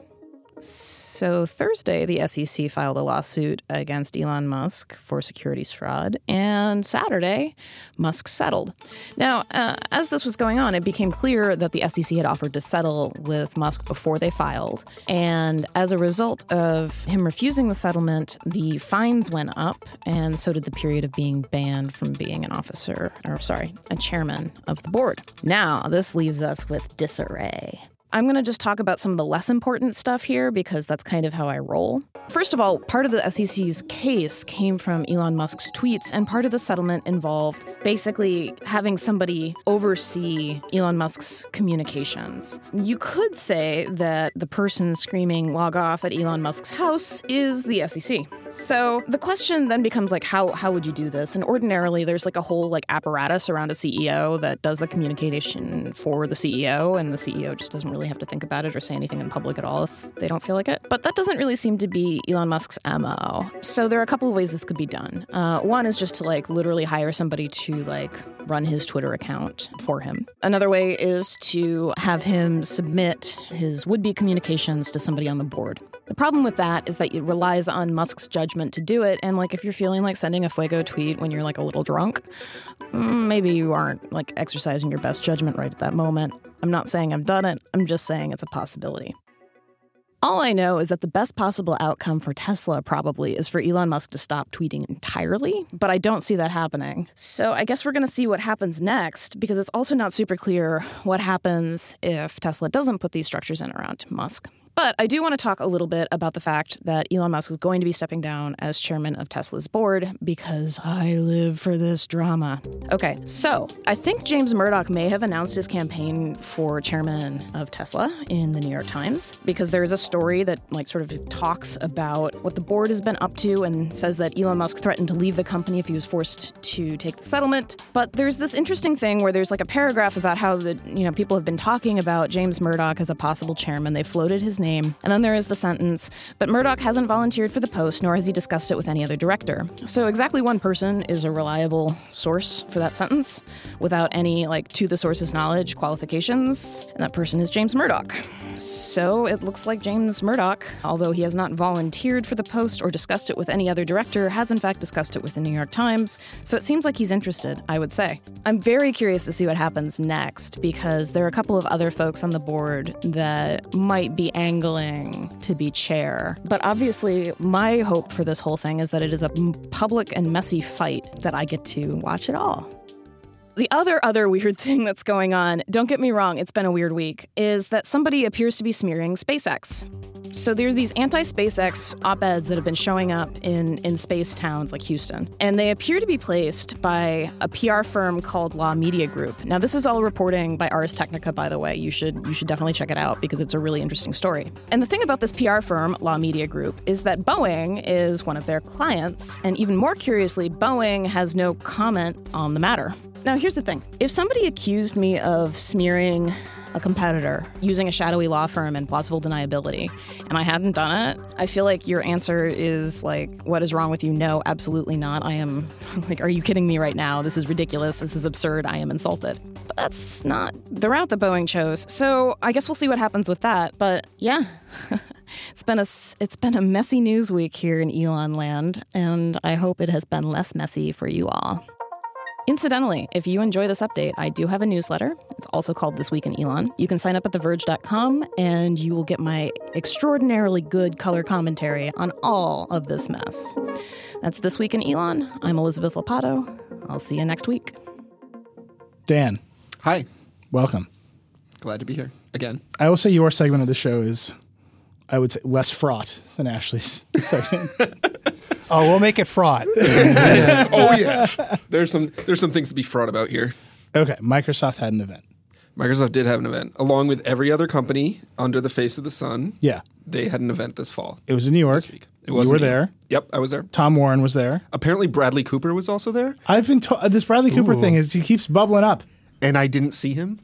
So, Thursday, the SEC filed a lawsuit against Elon Musk for securities fraud, and Saturday, Musk settled. Now, uh, as this was going on, it became clear that the SEC had offered to settle with Musk before they filed. And as a result of him refusing the settlement, the fines went up, and so did the period of being banned from being an officer, or sorry, a chairman of the board. Now, this leaves us with disarray. I'm going to just talk about some of the less important stuff here because that's kind of how I roll. First of all, part of the SEC's case came from Elon Musk's tweets, and part of the settlement involved basically having somebody oversee Elon Musk's communications. You could say that the person screaming log off at Elon Musk's house is the SEC. So the question then becomes like how how would you do this? And ordinarily there's like a whole like apparatus around a CEO that does the communication for the CEO and the CEO just doesn't really have to think about it or say anything in public at all if they don't feel like it. But that doesn't really seem to be Elon Musk's MO. So there are a couple of ways this could be done. Uh, one is just to like literally hire somebody to like run his Twitter account for him. Another way is to have him submit his would be communications to somebody on the board. The problem with that is that it relies on Musk's judgment to do it. And like if you're feeling like sending a Fuego tweet when you're like a little drunk, mm, maybe you aren't like exercising your best judgment right at that moment. I'm not saying I've done it, I'm just saying it's a possibility. All I know is that the best possible outcome for Tesla probably is for Elon Musk to stop tweeting entirely, but I don't see that happening. So I guess we're going to see what happens next because it's also not super clear what happens if Tesla doesn't put these structures in around Musk. But I do want to talk a little bit about the fact that Elon Musk is going to be stepping down as chairman of Tesla's board because I live for this drama. Okay, so I think James Murdoch may have announced his campaign for chairman of Tesla in the New York Times because there is a story that like sort of talks about what the board has been up to and says that Elon Musk threatened to leave the company if he was forced to take the settlement. But there's this interesting thing where there's like a paragraph about how the you know people have been talking about James Murdoch as a possible chairman. They floated his name. And then there is the sentence, but Murdoch hasn't volunteered for the post, nor has he discussed it with any other director. So exactly one person is a reliable source for that sentence without any, like, to the source's knowledge qualifications. And that person is James Murdoch. So it looks like James Murdoch, although he has not volunteered for the post or discussed it with any other director, has in fact discussed it with the New York Times. So it seems like he's interested, I would say. I'm very curious to see what happens next because there are a couple of other folks on the board that might be angling to be chair. But obviously, my hope for this whole thing is that it is a public and messy fight that I get to watch it all. The other other weird (laughs) thing that's going on, don't get me wrong, it's been a weird week, is that somebody appears to be smearing SpaceX. So there's these anti-SpaceX op-eds that have been showing up in in space towns like Houston, and they appear to be placed by a PR firm called Law Media Group. Now this is all reporting by Ars Technica, by the way. You should you should definitely check it out because it's a really interesting story. And the thing about this PR firm, Law Media Group, is that Boeing is one of their clients, and even more curiously, Boeing has no comment on the matter. Now, here's the thing if somebody accused me of smearing a competitor using a shadowy law firm and plausible deniability, and I hadn't done it, I feel like your answer is like, what is wrong with you? No, absolutely not. I am, (laughs) like, are you kidding me right now? This is ridiculous. This is absurd. I am insulted. But that's not the route that Boeing chose. So I guess we'll see what happens with that. But yeah. (laughs) it's been a it's been a messy news week here in Elon land, and I hope it has been less messy for you all. Incidentally, if you enjoy this update, I do have a newsletter. It's also called This Week in Elon. You can sign up at theverge.com and you will get my extraordinarily good color commentary on all of this mess. That's This Week in Elon. I'm Elizabeth Lopatto. I'll see you next week. Dan, Hi. welcome. Glad to be here again. I will say your segment of the show is, I would say, less fraught than Ashley's (laughs) segment. Oh, we'll make it fraught. (laughs) oh yeah. (laughs) There's some there's some things to be fraught about here. okay, Microsoft had an event. Microsoft did have an event along with every other company under the face of the sun. Yeah, They had an event this fall. it was in New York. This week. It you was were in there. York. Yep, I was there. Tom Warren was there. Apparently Bradley Cooper was also there, I've been told uh, this Bradley Cooper thing is he keeps bubbling up. and I didn't see him.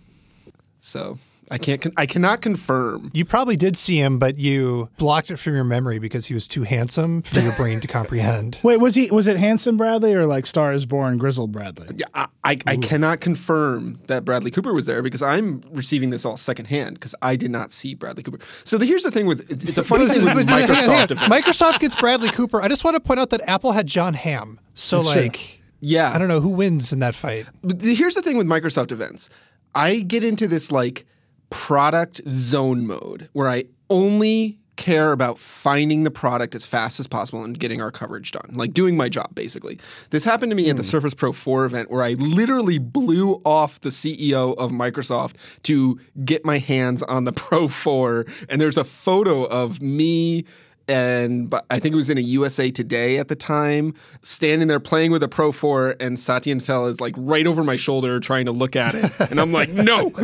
So I can't. Con- I cannot confirm. You probably did see him, but you blocked it from your memory because he was too handsome for your brain to comprehend. (laughs) Wait, was he was it handsome Bradley or like Star is Born grizzled Bradley? Yeah, I, I, I cannot confirm that Bradley Cooper was there because I'm receiving this all secondhand because I did not see Bradley Cooper. So the, here's the thing with it's, it's a funny thing with But- hang on, hang on. Microsoft. Microsoft gets Bradley Cooper. I just want to point out that Apple had Jon Hamm. So That's true. like, Yeah, I don't know who wins in that fight. But here's the thing with Microsoft events. I get into this like product zone mode where I only care about finding the product as fast as possible and getting our coverage done, like doing my job basically. This happened to me at the hmm. Surface Pro 4 event where I literally blew off the CEO of Microsoft to get my hands on the (laughs) Pro 4 and there's a photo of me and I think it was in a USA Today at the time, standing there playing with a Pro 4, and Satya Nadella is like right over my shoulder trying to look at it, and I'm like, no. (laughs)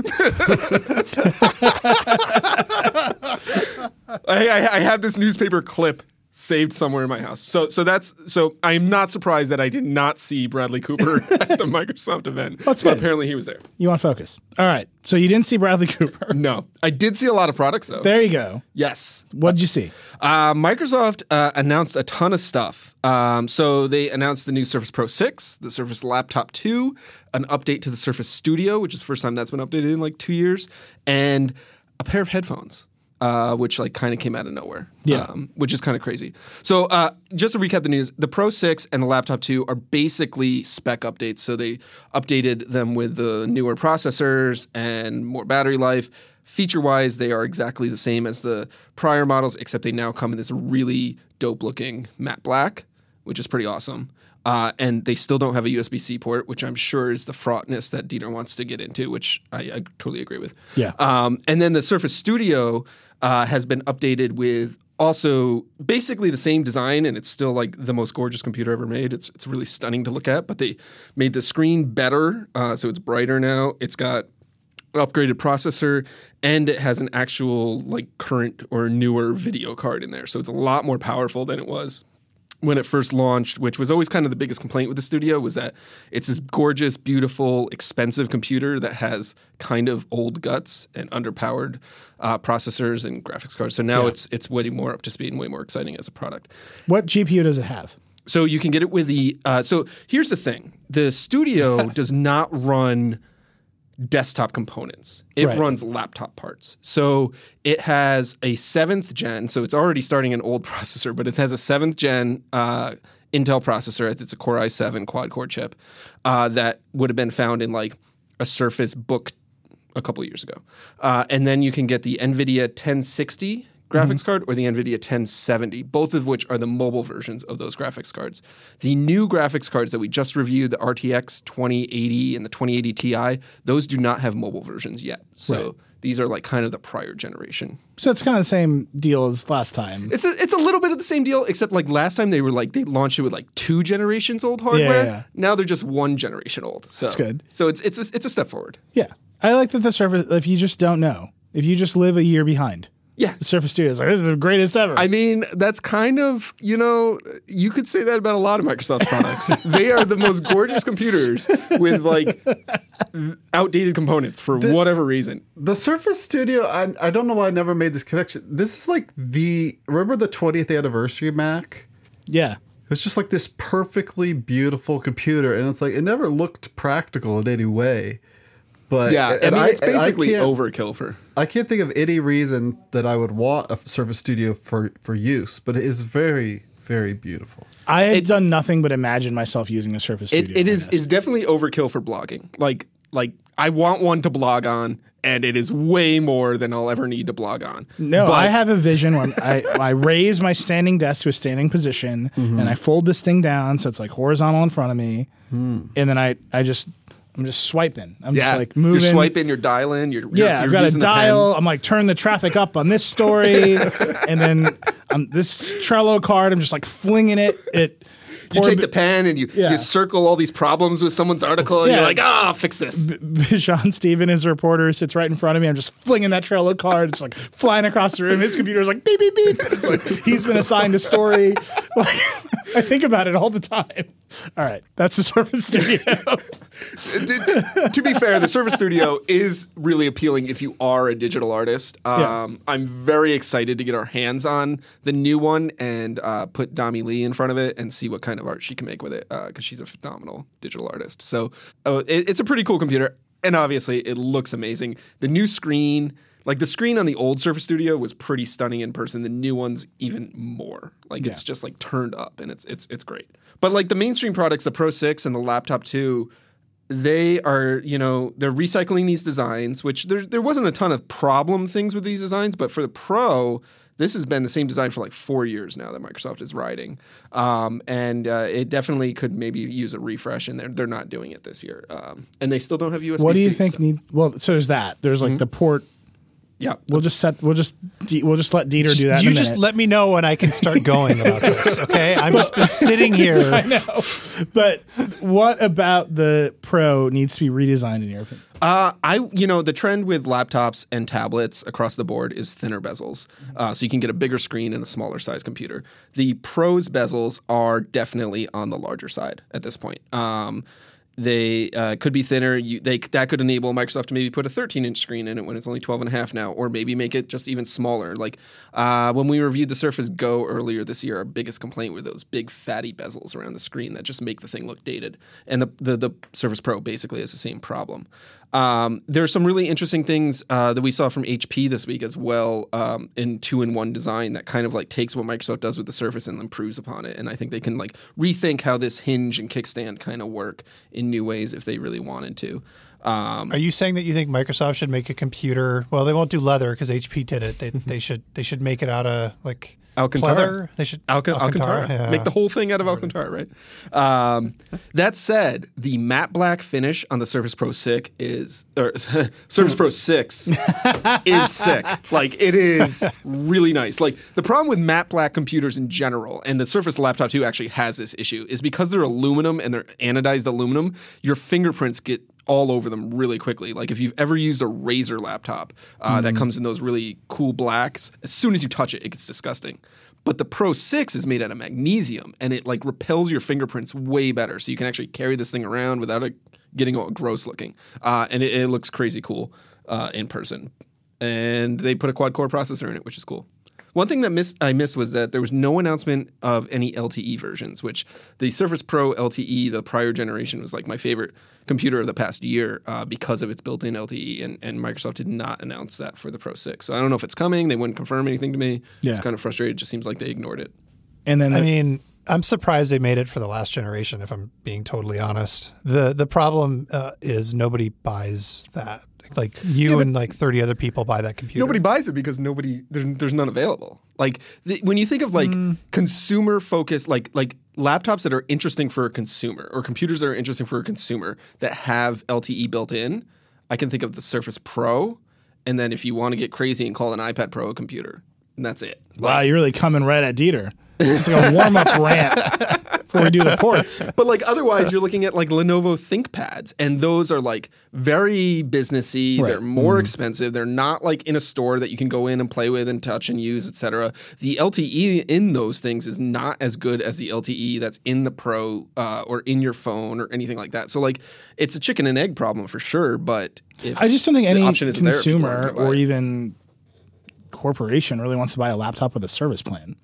I, I, I have this newspaper clip saved somewhere in my house. So so that's so I'm not surprised that I did not see Bradley Cooper (laughs) at the Microsoft event. That's but good. apparently he was there. You want focus? All right. So you didn't see Bradley (laughs) Cooper. No, I did see a lot of products though. There you go. Yes. What'd you see? Uh, Microsoft uh, announced a ton of stuff. Um, so they announced the new Surface Pro 6, the Surface Laptop 2, an update to the Surface Studio, which is the first time that's been updated in like two years, and a pair of headphones. Uh, which like kind of came out of nowhere, Yeah. um, which is kind of crazy. So uh, just to recap the news, the Pro 6 and the Laptop 2 are basically spec updates. So they updated them with the newer processors and more battery life. Feature wise, they are exactly the same as the prior models, except they now come in this really dope looking matte black, which is pretty awesome. Uh, and they still don't have a USB C port, which I'm sure is the fraughtness that Dieter wants to get into, which I, I totally agree with. Yeah. Um, and then the Surface Studio uh, has been updated with also basically the same design, and it's still like the most gorgeous computer ever made. It's it's really stunning to look at, but they made the screen better, uh, so it's brighter now. It's got upgraded processor and it has an actual like current or newer video card in there so it's a lot more powerful than it was when it first launched which was always kind of the biggest complaint with the studio was that it's this gorgeous beautiful expensive computer that has kind of old guts and underpowered uh, processors and graphics cards so now Yeah. it's it's way more up to speed and way more exciting as a product What GPU does it have? so you can get it with the. Uh, so here's the thing: the studio (laughs) does not run desktop components. It Right. runs laptop parts. So it has a seventh gen. So it's already starting an old (laughs) processor, but it has a seventh gen. Uh, Intel processor. It's a Core i7 quad core chip uh, that would have been found in like a Surface Book a couple years ago. Uh, and then you can get the NVIDIA 1060 graphics mm-hmm. card or the NVIDIA 1070, both of which are the mobile versions of those graphics cards. The new graphics cards that we just reviewed, the RTX 2080 and the 2080 Ti, those do not have mobile versions yet. So Right. these are like kind of the prior generation. So it's kind of the same deal as last time. It's a, it's a little bit of the same deal, except like last time they were like they launched it with like two generations old hardware. yeah. yeah. Now they're just one generation old. So That's good. So it's it's a, it's a step forward. Yeah. I like that the Surface, if you just don't know, if you just live a year behind, Yeah. the Surface Studio is like, this is the greatest ever. I mean, that's kind of, you know, you could say that about a lot of Microsoft's (laughs) products. they are the most gorgeous computers with like outdated components for whatever reason. The Surface Studio, I, I don't know why I never made this connection. This is like the remember the 20th anniversary Mac? yeah. It's just like this perfectly beautiful computer, and it's like it never looked practical in any way. But Yeah, I and mean, it's basically overkill for. I can't think of any reason that I would want a Surface Studio for for use, but it is very very beautiful. I had done nothing but imagine myself using a Surface It, Studio. it on is definitely overkill for blogging. Like like I want one to blog on, and it is way more than I'll ever need to blog on. No, But- I have a vision when I, (laughs) I raise my standing desk to a standing position Mm-hmm. and I fold this thing down so it's like horizontal in front of me. And then I, I just, I'm just swiping. I'm Yeah, just like moving. You're swiping, you're dialing. You're, you're Yeah, I've you're got a dial. I'm like, turn the traffic up on this story. (laughs) and then um, this Trello card, I'm just like flinging it. It You take the pen and you, Yeah. you circle all these problems with someone's article, and Yeah. you're like, ah, fix this. (laughs) Sean Steven, his reporter, sits right in front of me. I'm just flinging that Trello card. It's like flying across the room. His computer's like beep beep beep. It's like he's been assigned a story. (laughs) Like, I think about it all the time. All right, that's the Surface Studio. (laughs) to, to be fair, the Surface Studio is really appealing if you are a digital artist. Um, I'm very excited to get our hands on the new one and uh, put Dami Lee in front of it and see what kind of art she can make with it because she's a phenomenal digital artist. So uh, it, it's a pretty cool computer. And obviously, it looks amazing. The new screen, like the screen on the old Surface Studio, was pretty stunning in person. The new one's even more. Like it's just like turned up, and it's it's it's great. But like the mainstream products, the Pro Six and the Laptop Two, they are you know they're recycling these designs which there, there wasn't a ton of problem things with these designs but for the pro this has been the same design for like four years now that microsoft is riding um, and uh, it definitely could maybe use a refresh and they're, they're not doing it this year um, and they still don't have usb what do you think need? Well, so there's that. There's like the port. Yeah We'll just set. We'll just. We'll just let Dieter do that. you in a just let me know when I can start going about this, (laughs) okay? I'm just been sitting here. (laughs) I know. But what about the Pro needs to be redesigned in your opinion? Uh, I you know the trend with laptops and tablets across the board is thinner bezels, uh, so you can get a bigger screen and a smaller size computer. The Pro's bezels are definitely on the larger side at this point. Um, they uh, could be thinner. You, they that could enable Microsoft to maybe put a 13 inch screen in it when it's only 12 and a half now, or maybe make it just even smaller. Like uh, when we reviewed the Surface Go earlier this year, our biggest complaint were those big fatty bezels around the screen that just make the thing look dated. And the the, the Surface Pro basically has the same problem. Um, there are some really interesting things uh, that we saw from HP this week as well um, in two-in-one design that kind of like takes what Microsoft does with the Surface and improves upon it. And I think they can like rethink how this hinge and kickstand kind of work in new ways if they really wanted to. Um, Are you saying that you think Microsoft should make a computer? Well, they won't do leather because HP did it. They, they should they should make it out of like Alcantara. pleather. They should Alca- Alcantara. yeah. Make the whole thing out of Alcantara, right? Um, that said, the matte black finish on the Surface Pro 6 is, or (laughs) Surface Pro 6 (laughs) is sick. Like, it is really nice. Like, the problem with matte black computers in general, and the Surface Laptop 2 actually has this issue, is because they're aluminum and they're anodized aluminum, your fingerprints get all over them really quickly. Like if you've ever used a Razer laptop uh, that comes in those really cool blacks, as soon as you touch it, it gets disgusting. But the Pro 6 is made out of magnesium and it like repels your fingerprints way better. So you can actually carry this thing around without it getting all gross looking. Uh, and it, it looks crazy cool uh, in person. And they put a quad core processor in it, which is cool. One thing that miss, I missed was that there was no announcement of any LTE versions, which the Surface Pro LTE, the prior generation, was like my favorite computer of the past year uh, because of its built-in LTE, and, and Microsoft did not announce that for the Pro 6. So I don't know if it's coming. They wouldn't confirm anything to me. Yeah. It's kind of frustrated. It just seems like they ignored it. And then I the- mean, I'm surprised they made it for the last generation. If I'm being totally honest, the the problem uh, is nobody buys that. Like you and like 30 other people buy that computer. Nobody buys it because nobody there's, there's none available. Like the, when you think of like mm. consumer focused, like like laptops that are interesting for a consumer or computers that are interesting for a consumer that have LTE built in, I can think of the Surface Pro, and then if you want to get crazy and call an iPad Pro a computer, and that's it. wow, you're really coming right at Dieter. It's like a warm up rant before we do the ports. But like otherwise, you're looking at like Lenovo ThinkPads, and those are like very businessy. Right. They're more expensive. They're not like in a store that you can go in and play with and touch and use, etc. The LTE in those things is not as good as the LTE that's in the Pro uh, or in your phone or anything like that. So like, it's a chicken and egg problem for sure. But if I just don't think any option isn't there, consumer or even corporation really wants to buy a laptop with a service plan.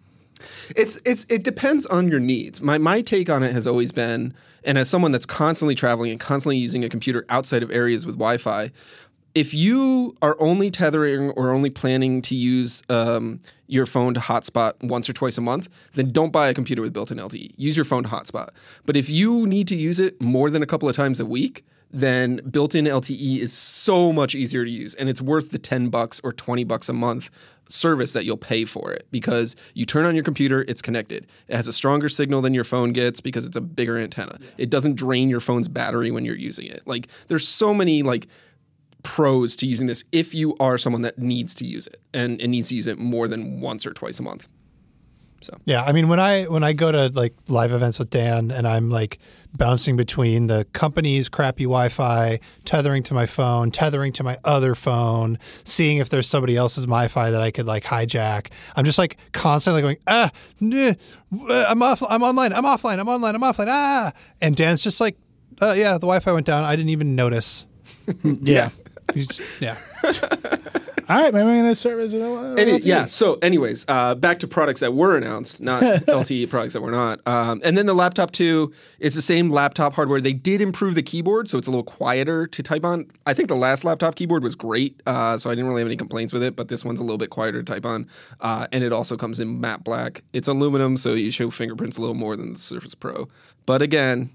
It's it's it depends on your needs. My my take on it has always been, and as someone that's constantly traveling and constantly using a computer outside of areas with Wi-Fi, if you are only tethering or only planning to use um, your phone to hotspot once or twice a month, then don't buy a computer with built-in LTE. Use your phone to hotspot. But if you need to use it more than a couple of times a week, then built-in LTE is so much easier to use, and it's worth the ten bucks or twenty bucks a month service that you'll pay for it because you turn on your computer, it's connected. It has a stronger signal than your phone gets because it's a bigger antenna. It doesn't drain your phone's battery when you're using it. Like there's so many like pros to using this if you are someone that needs to use it and, and needs to use it more than once or twice a month. So Yeah, I mean when I when I go to like live events with Dan and I'm like bouncing between the company's crappy Wi-Fi, tethering to my phone, tethering to my other phone, seeing if there's somebody else's Wi-Fi that I could like hijack. I'm just like constantly going, ah, nah, uh, I'm off, I'm online, I'm offline, I'm online, I'm offline, ah, and Dan's just like, uh, yeah, the Wi-Fi went down, I didn't even notice. (laughs) Yeah. He's- yeah, (laughs) All right, maybe I'm going to service. Any, yeah. So, anyways, uh, back to products that were announced, not (laughs) LTE products that were not. Um, and then the laptop two is the same laptop hardware. They did improve the keyboard, so it's a little quieter to type on. I think the last laptop keyboard was great, uh, so I didn't really have any complaints with it. But this one's a little bit quieter to type on, uh, and it also comes in matte black. It's aluminum, so you show fingerprints a little more than the Surface Pro. But again.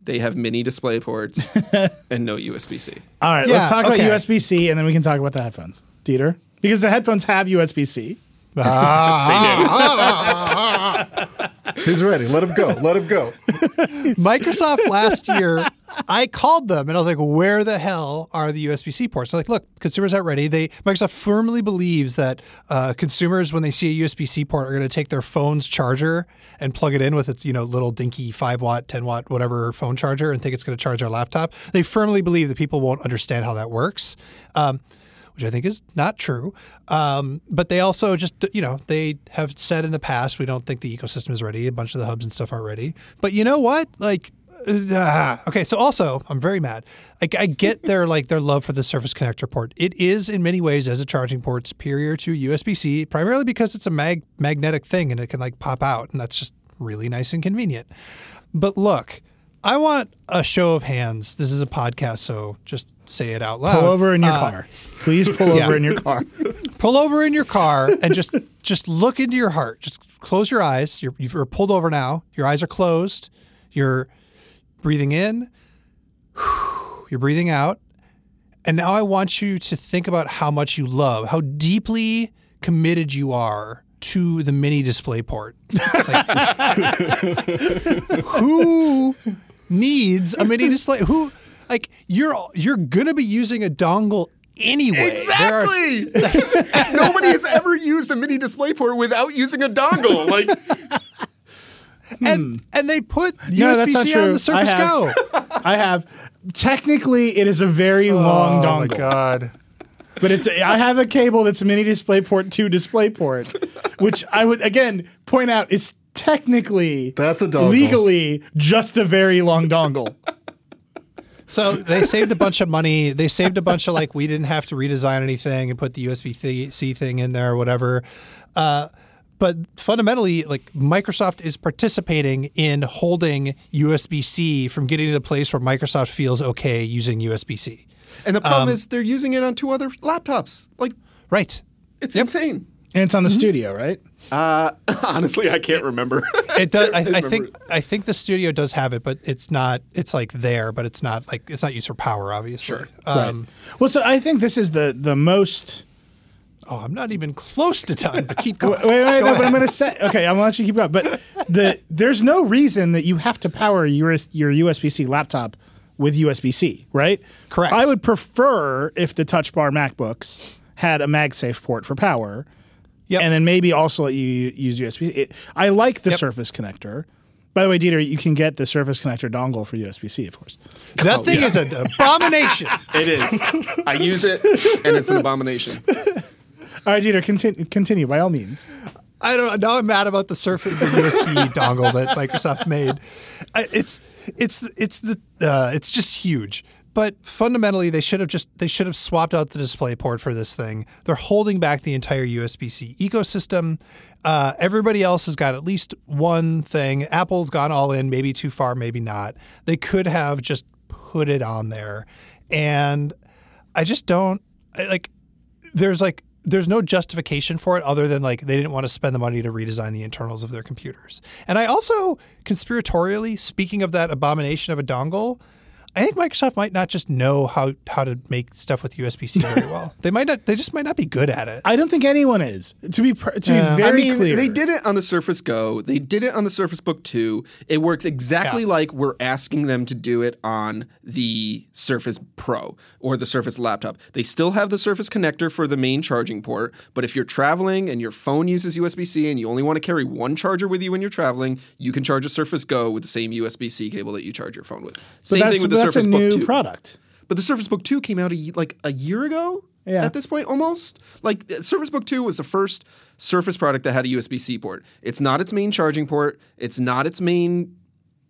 They have mini display ports (laughs) and no USB C. All right, Yeah, let's talk okay. about USB C and then we can talk about the headphones. Dieter? Because the headphones have USB C. (laughs) (laughs) He's ready. Let him go. Let him go. (laughs) Microsoft last year, I called them and I was like, "Where the hell are the USB-C ports?" They're like, "Look, consumers aren't ready." They Microsoft firmly believes that uh, consumers, when they see a USB-C port, are going to take their phone's charger and plug it in with its you know little dinky five watt, ten watt, whatever phone charger, and think it's going to charge our laptop. They firmly believe that people won't understand how that works. Um, which I think is not true. Um, but they also just, you know, they have said in the past, we don't think the ecosystem is ready. A bunch of the hubs and stuff aren't ready. But you know what? Like, uh, okay. So also, I'm very mad. Like, I get (laughs) their like their love for the Surface Connector port. It is in many ways as a charging port superior to USB-C, primarily because it's a mag magnetic thing and it can like pop out, and that's just really nice and convenient. But look. I want a show of hands. This is a podcast, so just say it out loud. Pull over in your Uh, car. Please pull (laughs) yeah. over in your car. (laughs) pull over in your car and just just look into your heart. Just close your eyes. You're, you're pulled over now. Your eyes are closed. You're breathing in. (sighs) You're breathing out. And now I want you to think about how much you love, how deeply committed you are to the mini display port. (laughs) Like, who needs a mini display? Who like you're you're gonna be using a dongle anyway. There are- Exactly. (laughs) Nobody has ever used a mini display port without using a dongle. Like, (laughs) and hmm. and they put No, that's not USB-C true. on the Surface I Go. (laughs) I have. Technically, it is a very oh, long dongle. Oh my god! But it's I have a cable that's a mini DisplayPort to DisplayPort, which I would again point out is technically That's a dongle. legally just a very long dongle. So they saved a bunch of money. They saved a bunch of like we didn't have to redesign anything and put the USB C thing in there or whatever. Uh, but fundamentally, like Microsoft is participating in holding USB C from getting to the place where Microsoft feels okay using USB C. and the problem is they're using it on two other laptops. Like, Right. it's insane. And it's on the studio, right? Uh, (laughs) honestly, I can't remember. It does. (laughs) I, I remember think. it. I think the studio does have it, but it's not. It's like there, but it's not like it's not used for power. Obviously. Sure. Um, Well, so I think this is the the most. Oh, I'm not even close to time. But keep (laughs) going. Wait, wait, wait no, but I'm going to say. Okay, I'm going to let you keep going. But the there's no reason that you have to power your your USB C laptop with USB C, right? Correct. I would prefer if the Touch Bar MacBooks had a MagSafe port for power. Yep. And then maybe also let you use USB. It, I like the Yep. Surface connector. By the way, Dieter, you can get the Surface connector dongle for USB C, of course. That thing is an abomination. (laughs) it is. I use it, and it's an abomination. (laughs) All right, Dieter, continue, continue by all means. I don't. know. Now I'm mad about the Surface the USB (laughs) dongle that Microsoft made. It's it's it's the uh, it's just huge. But fundamentally, they should have just they should have swapped out the display port for this thing. They're holding back the entire USB-C ecosystem. Uh, everybody else has got at least one thing. Apple's gone all in, maybe too far, maybe not. They could have just put it on there, and I just don't like. There's like there's no justification for it other than like they didn't want to spend the money to redesign the internals of their computers. And I also conspiratorially, speaking of that abomination of a dongle, I think Microsoft might not just know how how to make stuff with USB C very (laughs) well. they might not. They just might not be good at it. I don't think anyone is. To be pr- to Yeah. be I very mean, clear, they did it on the Surface Go. They did it on the Surface Book 2. It works exactly Yeah. like we're asking them to do it on the Surface Pro or the Surface laptop. They still have the Surface connector for the main charging port, but if you're traveling and your phone uses USB-C and you only want to carry one charger with you when you're traveling, you can charge a Surface Go with the same USB-C cable that you charge your phone with. But Same thing with the but that's Surface a Book new 2. product. But the Surface Book 2 came out a, like a year ago Yeah. at this point, almost. Like, Surface Book 2 was the first Surface product that had a USB C port. It's not its main charging port, it's not its main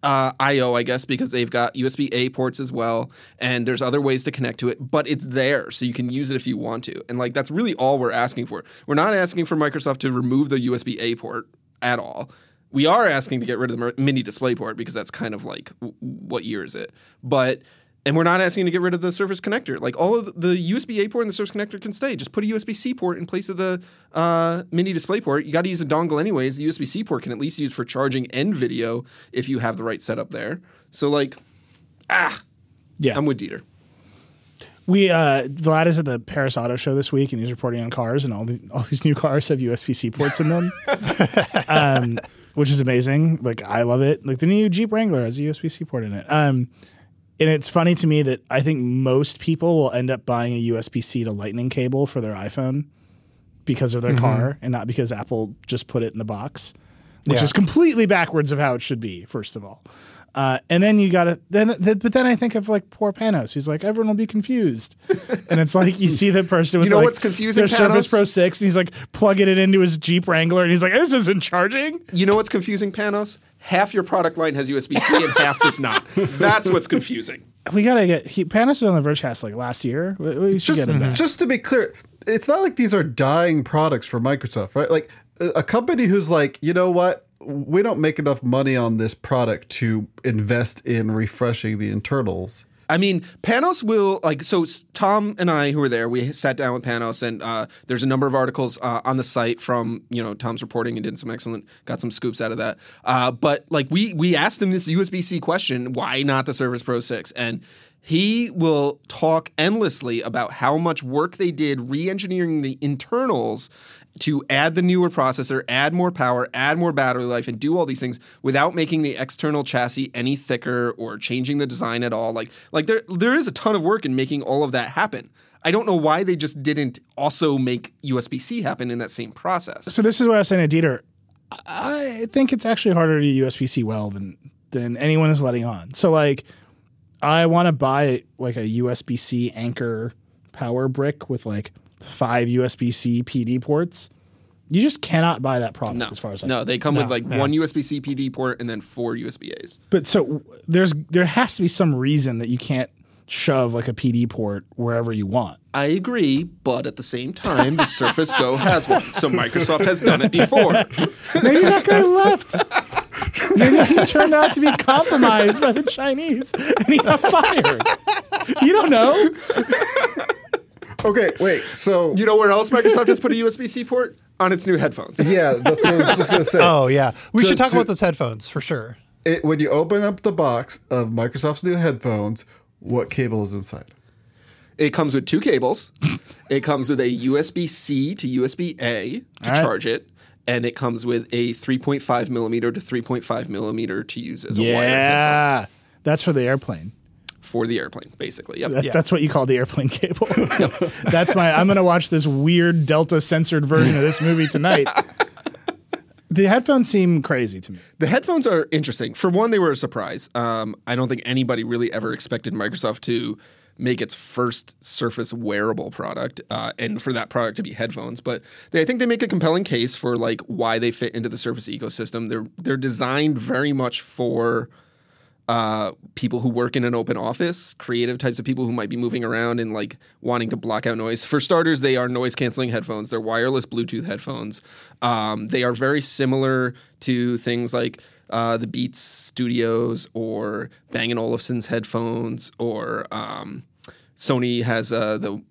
uh, I/O, I guess, because they've got USB A ports as well, and there's other ways to connect to it. But it's there, so you can use it if you want to. And like that's really all we're asking for. We're not asking for Microsoft to remove the USB A port at all. We are asking to get rid of the mini display port because that's kind of like what year is it? But and we're not asking to get rid of the Surface connector. Like all of the USB A port and the Surface connector can stay. Just put a USB C port in place of the uh, mini display port. You got to use a dongle anyways. The USB C port can at least use for charging and video if you have the right setup there. So like, ah, Yeah, I'm with Dieter. we uh, Vlad is at the Paris Auto Show this week, and he's reporting on cars, and all the, all these new cars have USB C ports in them, (laughs) um, which is amazing. Like I love it. Like the new Jeep Wrangler has a USB C port in it. Um, and it's funny to me that I think most people will end up buying a USB C to Lightning cable for their iPhone because of their Mm-hmm. car, and not because Apple just put it in the box, which Yeah. is completely backwards of how it should be. First of all. Uh, and then you gotta then, th- but then I think of like poor Panos. He's like everyone will be confused, and it's like you see the person with You know like, what's confusing, Their Surface Pro Six, and he's like plugging it into his Jeep Wrangler, and he's like, "This isn't charging." You know what's confusing, Panos? Half your product line has USB C and (laughs) half does not. That's what's confusing. We gotta get he, Panos was on the Vergecast like last year. We, we should get him back. Just to be clear, it's not like these are dying products for Microsoft, right? Like a a company who's like, you know what? We don't make enough money on this product to invest in refreshing the internals. I mean, Panos will like so. Tom and I, who were there, we sat down with Panos, and uh, there's a number of articles uh, on the site from you know Tom's reporting and did some excellent, got some scoops out of that. Uh, but like we we asked him this USB C question: Why not the Surface Pro Six? And he will talk endlessly about how much work they did re-engineering the internals to add the newer processor, add more power, add more battery life, and do all these things without making the external chassis any thicker or changing the design at all. Like, like there there is a ton of work in making all of that happen. I don't know why they just didn't also make USB C happen in that same process. So this is what I was saying to Dieter. I think it's actually harder to USB C well than than anyone is letting on. So like, I want to buy like a USB C Anker power brick with like five USB C PD ports. You just cannot buy that product No, as far as I no, they come with like one USB C PD port and then four USB A's. But so there's there has to be some reason that you can't shove like a PD port wherever you want. I agree, but at the same time, the Surface Go has one, so Microsoft has done it before. (laughs) Maybe that guy left. Maybe he turned out to be compromised by the Chinese and he got fired. You don't know. Okay, wait. So You know where else Microsoft has put a USB C port? On its new headphones. yeah, that's what I was just gonna say. Oh yeah, we To- should talk to- about those headphones for sure. It, when you open up the box of Microsoft's new headphones, what cable is inside? It comes with two cables. it comes with a USB C to USB A to All right. charge it. And it comes with a 3.5 millimeter to 3.5 millimeter to use as a wired headphone Yeah. That's for the airplane. For the airplane, basically. Yep. That- That's what you call the airplane cable. (laughs) (laughs) That's my. I'm gonna watch this weird Delta censored version of this movie tonight. (laughs) The headphones seem crazy to me. The headphones are interesting. For one, they were a surprise. Um, I don't think anybody really ever expected Microsoft to make its first Surface wearable product, uh, and for that product to be headphones. But they, I think they make a compelling case for like why they fit into the Surface ecosystem. They're they're designed very much for uh, people who work in an open office, creative types of people who might be moving around and like wanting to block out noise. For starters, they are noise canceling headphones. They're wireless Bluetooth headphones. Um, they are very similar to things like uh, the Beats Studios or Bang & Olufsen's headphones or um, Sony has uh, the um,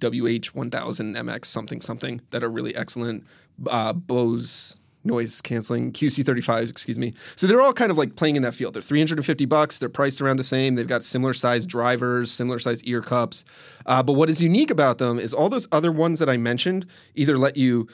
WH1000 MX something something that are really excellent. Uh, Bose noise canceling QC35s, excuse me. So they're all kind of like playing in that field. They're 350 bucks. They're priced around the same. They've got similar sized drivers, similar sized ear cups. Uh, but what is unique about them is all those other ones that I mentioned either let you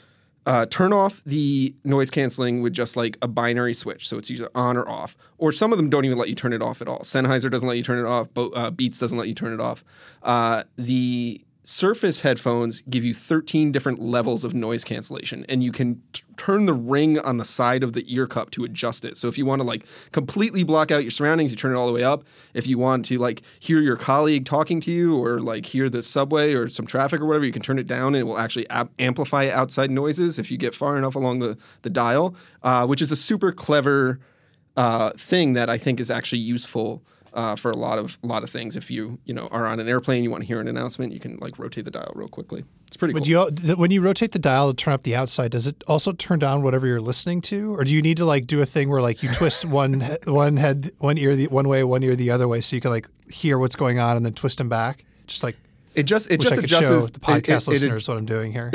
uh, turn off the noise canceling with just like a binary switch, so it's either on or off. Or some of them don't even let you turn it off at all. Sennheiser doesn't let you turn it off. Bo- uh, Beats doesn't let you turn it off. Uh, the Surface headphones give you 13 different levels of noise cancellation, and you can t- turn the ring on the side of the ear cup to adjust it. So if you want to like completely block out your surroundings, you turn it all the way up. If you want to like hear your colleague talking to you, or like hear the subway or some traffic or whatever, you can turn it down, and it will actually ap- amplify outside noises if you get far enough along the the dial, uh, which is a super clever uh, thing that I think is actually useful uh, for a lot of a lot of things. If you you know are on an airplane, you want to hear an announcement, you can like rotate the dial real quickly. It's pretty Would cool. you when you rotate the dial to turn up the outside, does it also turn down whatever you're listening to, or do you need to like do a thing where like you twist (laughs) one one head one ear the one way, one ear the other way, so you can like hear what's going on and then twist them back? Just like it just it wish just adjusts the podcast it- it- listeners what I'm doing here. (laughs)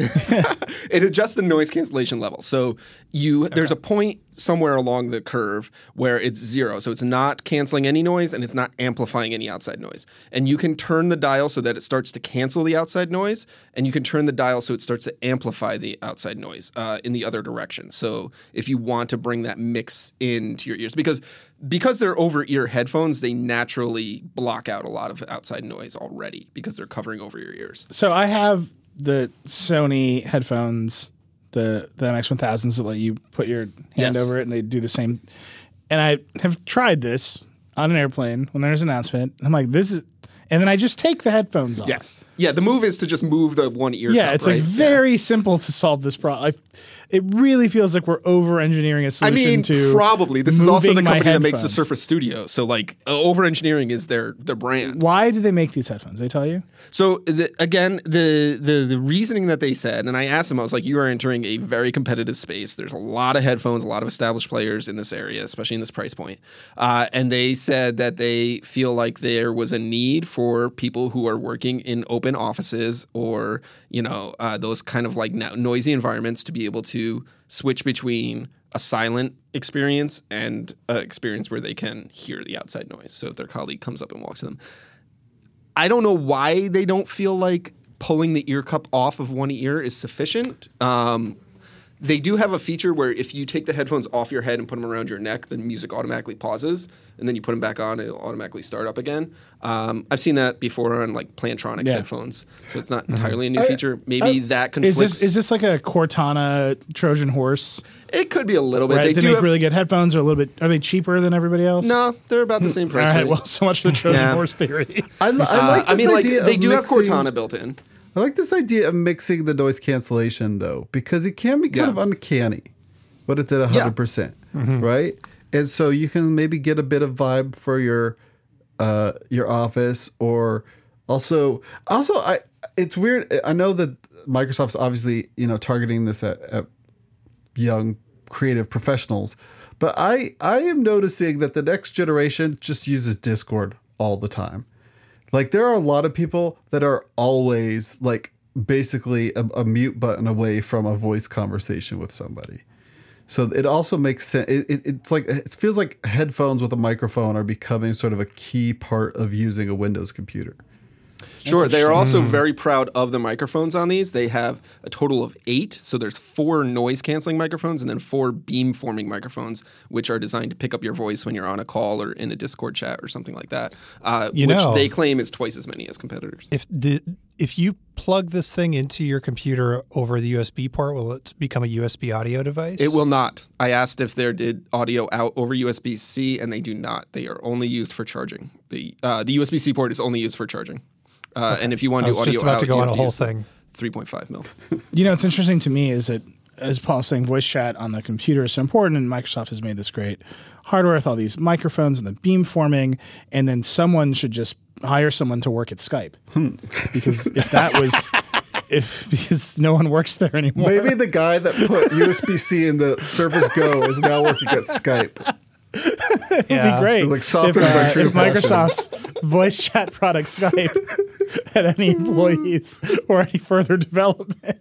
it adjusts the noise cancellation level. So you there's a point somewhere along the curve where it's zero. So it's not canceling any noise and it's not amplifying any outside noise. And you can turn the dial so that it starts to cancel the outside noise, and you can turn the dial so it starts to amplify the outside noise uh, in the other direction. So if you want to bring that mix into your ears, because because they're over ear headphones, they naturally block out a lot of outside noise already because they're covering over your ears. So I have the Sony headphones, the the MX1000s that let you put your hand Yes. over it and they do the same. And I have tried this on an airplane when there's an announcement. I'm like, this is, and then I just take the headphones off. Yes. Yeah, the move is to just move the one ear. Yeah, cup, it's right? like very simple to solve this problem. It really feels like we're over engineering a solution I mean, to probably. This is also the company that makes the. Surface Studio. So, like, over engineering is their their brand. Why do they make these headphones? They tell you. So the, again, the, the the reasoning that they said, and I asked them, I was like, "You are entering a very competitive space. There's a lot of headphones, a lot of established players in this area, especially in this price point." Uh, and they said that they feel like there was a need for people who are working in open offices or you know uh, those kind of like no- noisy environments to be able to switch between a silent experience and an experience where they can hear the outside noise. So if their colleague comes up and walks to them, I don't know why they don't feel like pulling the ear cup off of one ear is sufficient. Um, they do have a feature where if you take the headphones off your head and put them around your neck, the music automatically pauses, and then you put them back on, it'll automatically start up again. Um, I've seen that before on like Plantronics Yeah. headphones, so it's not entirely a new feature. Maybe that Is conflicts. this is this like a Cortana Trojan horse? it could be a little bit. Right? They, They, do make have, really good headphones. Are a little bit. Are they cheaper than everybody else? no, they're about the same price. right. range. Well, so much for the Trojan Yeah. horse theory. I, li- I Uh, like I this mean, like idea they of do have Cortana built in. I like this idea of mixing the noise cancellation though, because it can be kind Yeah. of uncanny, but it's at hundred percent, right? And so you can maybe get a bit of vibe for your uh, your office, or also also I. It's weird. I know that Microsoft's obviously you know targeting this at, at young creative professionals, but I I am noticing that the next generation just uses Discord all the time. Like there are a lot of people that are always like basically a, a mute button away from a voice conversation with somebody. So it also makes sense. It, it, it's like it feels like headphones with a microphone are becoming sort of a key part of using a Windows computer. Sure. They are also very proud of the microphones on these. They have a total of eight. So there's four noise canceling microphones and then four beam forming microphones, which are designed to pick up your voice when you're on a call or in a Discord chat or something like that. Uh, You which know- they claim is twice as many as competitors. if di- if you plug this thing into your computer over the USB port, will it become a USB audio device? It will not. I asked if there did audio out over USB C, and they do not. They are only used for charging. The uh, the USB C port is only used for charging. Uh, And if you want to do audio just about out, to go you on have a whole thing. 3.5 mil. You know, what's interesting to me is that, as Paul's saying, voice chat on the computer is so important, and Microsoft has made this great hardware with all these microphones and the beam forming, and then someone should just hire someone to work at Skype. Because if that was, (laughs) if because no one works there anymore. Maybe the guy that put USB C in the Surface Go is now working at Skype. It'd Yeah. be great Like if, softened by uh, true if Microsoft's voice chat product Skype (laughs) had any employees or any further development.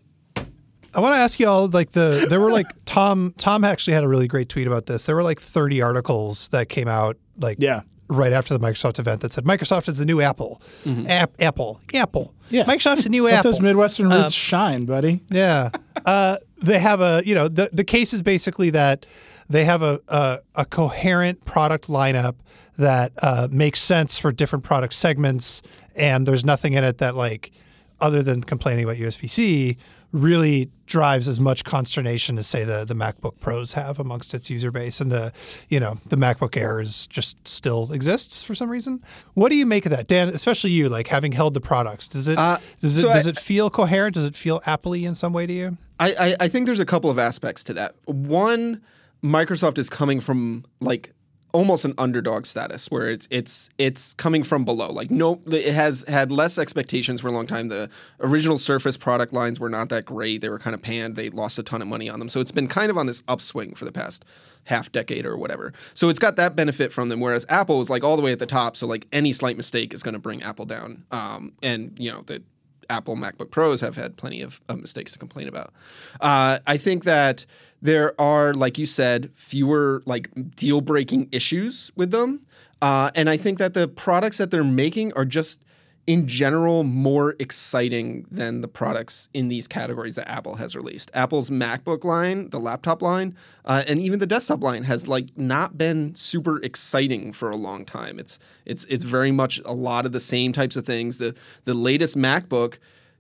I want to ask you all like the there were like Tom Tom actually had a really great tweet about this. There were like 30 articles that came out like Yeah. right after the Microsoft event that said Microsoft is the new Apple. App, Apple. Apple. Yeah. Microsoft's the new Let Apple. those Midwestern roots shine, buddy. Yeah. Uh, they have a, you know, the, the case is basically that they have a, a, a coherent product lineup that uh, makes sense for different product segments. And there's nothing in it that, like, other than complaining about USB C, really drives as much consternation as say the the MacBook Pros have amongst its user base, and the you know the MacBook Air is just still exists for some reason. What do you make of that, Dan? Especially you, like having held the products, does it Uh, does it so does I- it feel coherent? Does it feel Apple-y in some way to you? I, I, I think there's a couple of aspects to that. One, Microsoft is coming from like almost an underdog status where it's it's it's coming from below. Like no, it has had less expectations for a long time. The original Surface product lines were not that great. They were kind of panned. They lost a ton of money on them. So it's been kind of on this upswing for the past half decade or whatever. So it's got that benefit from them. Whereas Apple is like all the way at the top. So like any slight mistake is going to bring Apple down. Um, and you know the Apple MacBook Pros have had plenty of, of mistakes to complain about. Uh, I think that there are, like you said, fewer like deal breaking issues with them, uh, and I think that the products that they're making are just in general more exciting than the products in these categories that Apple has released. Apple's MacBook line, the laptop line, uh, and even the desktop line has like not been super exciting for a long time. It's it's it's very much a lot of the same types of things. The the latest MacBook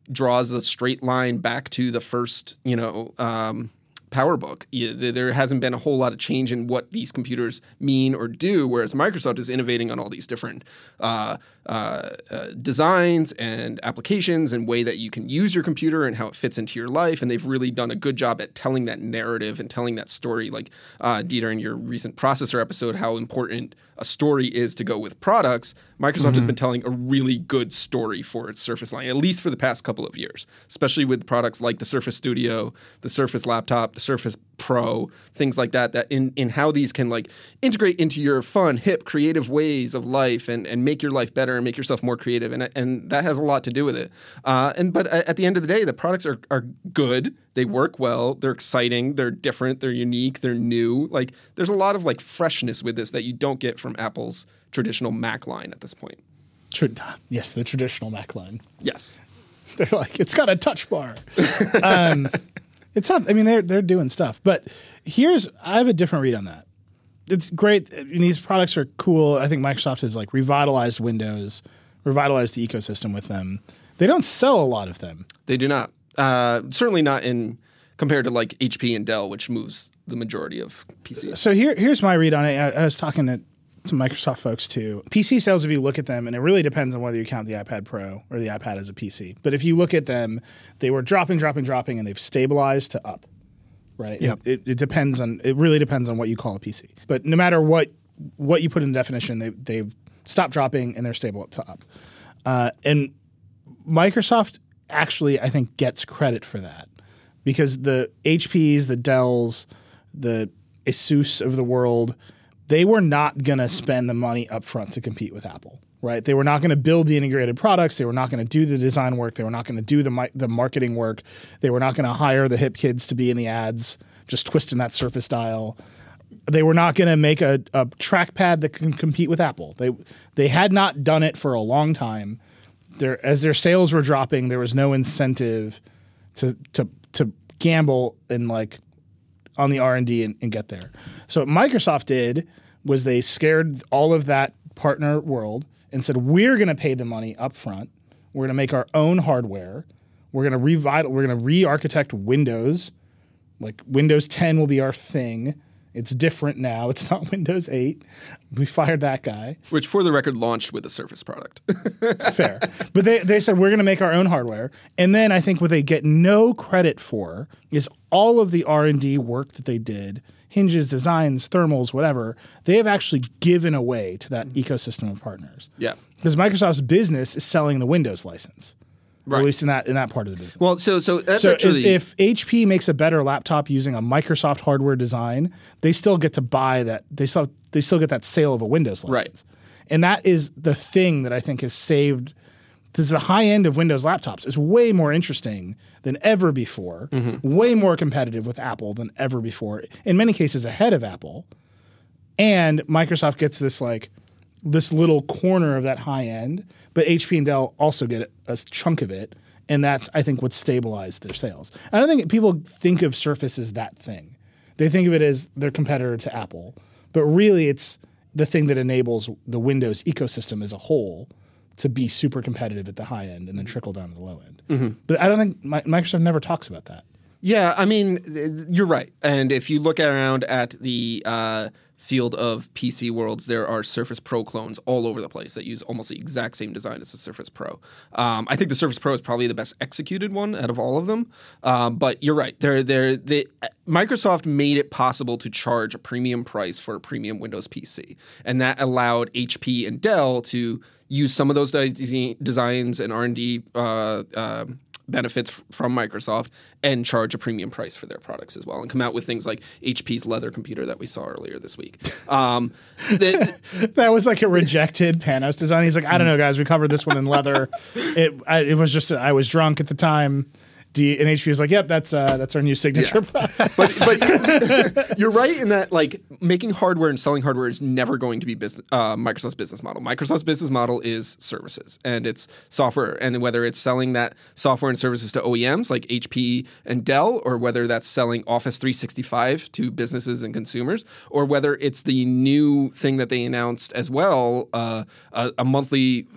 draws a straight line back to the first, you know, um, PowerBook. There- hasn't been a whole lot of change in what these computers mean or do, whereas Microsoft is innovating on all these different uh, uh, uh, designs and applications and way that you can use your computer and how it fits into your life. And they've really done a good job at telling that narrative and telling that story. Like uh, Dieter in your recent processor episode, how important a story is to go with products. Microsoft has been telling a really good story for its Surface line, at least for the past couple of years, especially with products like the Surface Studio, the Surface Laptop, the Surface Pro, things like that. That in in how these can like integrate into your fun, hip, creative ways of life and and make your life better and make yourself more creative, and and that has a lot to do with it. Uh, and but at the end of the day, the products are are good. They work well. They're exciting. They're different. They're unique. They're new. Like there's a lot of like freshness with this that you don't get from Apple's traditional Mac line at this point. Tra- yes, the traditional Mac line. Yes. (laughs) They're like, it's got a touch bar. um, (laughs) it's not. I mean, they're they're doing stuff, but here's I have a different read on that. It's great. I mean, these products are cool. I think Microsoft has like revitalized Windows, revitalized the ecosystem with them. They don't sell a lot of them. They do not. Uh, certainly not in compared to like HP and Dell, which moves the majority of PCs. So here, here's my read on it. I, I was talking to some Microsoft folks too. PC sales, if you look at them, and it really depends on whether you count the iPad Pro or the iPad as a PC. But if you look at them, they were dropping, dropping, dropping, and they've stabilized to up. Right. Yep. It, it depends on. It really depends on what you call a PC. But no matter what what you put in the definition, they they've stopped dropping and they're stable to top. Uh, and Microsoft actually, I think, gets credit for that because the HPs, the Dells, the Asus of the world, they were not going to spend the money up front to compete with Apple. Right? They were not going to build the integrated products. They were not going to do the design work. They were not going to do the mi- the marketing work. They were not going to hire the hip kids to be in the ads, just twisting that Surface dial they were not going to make a, a trackpad that can compete with Apple. They they had not done it for a long time. Their as their sales were dropping, there was no incentive to to to gamble and like on the R and D and get there. So what Microsoft did was they scared all of that partner world and said we're going to pay the money up front. We're going to make our own hardware. We're going to revital. We're going to re-architect Windows. Like Windows 10 will be our thing. It's different now. It's not (laughs) Windows 8. We fired that guy. Which, for the record, launched with a Surface product. (laughs) Fair. But they, they said we're going to make our own hardware. And then I think what they get no credit for is all of the R&D work that they did, hinges, designs, thermals, whatever, they have actually given away to that mm-hmm. ecosystem of partners. yeah. Because Microsoft's business is selling the Windows license. Right. at least in that in that part of the business. Well, so so that's So actually is- if HP makes a better laptop using a Microsoft hardware design, they still get to buy that. They still they still get that sale of a Windows license, and that is the thing that I think has saved Because the high end of Windows laptops is way more interesting than ever before, mm-hmm. way more competitive with Apple than ever before, in many cases ahead of Apple. And Microsoft gets this like this little corner of that high end, but HP and Dell also get a chunk of it, and that's I think what stabilized their sales. I don't think people think of Surface as that thing. They think of it as their competitor to Apple, but really it's the thing that enables the Windows ecosystem as a whole to be super competitive at the high end and then trickle down to the low end. But I don't think Mi- Microsoft never talks about that. Yeah, I mean, you're right. And if you look around at the uh, field of PC worlds, there are Surface Pro clones all over the place that use almost the exact same design as the Surface Pro. Um, I think the Surface Pro is probably the best executed one out of all of them. Um, but you're right. They're, they're, they, Microsoft made it possible to charge a premium price for a premium Windows PC. And that allowed HP and Dell to use some of those des- designs and R&D uh, um benefits from Microsoft and charge a premium price for their products as well, and come out with things like HP's leather computer that we saw earlier this week. Um, (laughs) the, That was like a rejected Panos design. He's like, I don't know, guys. We covered this one in leather. (laughs) it I, it was just I was drunk at the time. D, and HP was like, "Yep, that's uh, that's our new signature." product." but but (laughs) (laughs) you're right in that like making hardware and selling hardware is never going to be business, uh, Microsoft's business model. Microsoft's business model is services and it's software, and whether it's selling that software and services to OEMs like HP and Dell, or whether that's selling Office 365 to businesses and consumers, or whether it's the new thing that they announced as well, uh, a, a monthly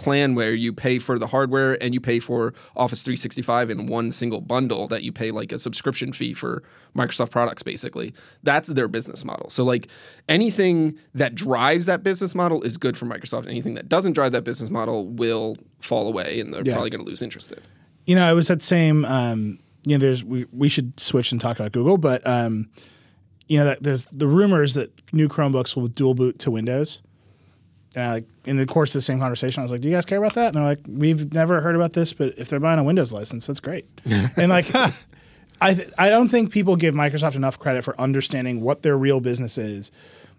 plan where you pay for the hardware and you pay for Office 365 in one single bundle that you pay like a subscription fee for Microsoft products basically. That's their business model. So like anything that drives that business model is good for Microsoft. Anything that doesn't drive that business model will fall away and they're Yeah. probably going to lose interest in. you know, it was that same. Um, you know, there's we we should switch and talk about Google, but um, you know, that there's the rumors that new Chromebooks will dual boot to Windows. And I, like in the course of the same conversation, I was like, "Do you guys care about that?" And they're like, "We've never heard about this, but if they're buying a Windows license, that's great." (laughs) and like, I th- I don't think people give Microsoft enough credit for understanding what their real business is.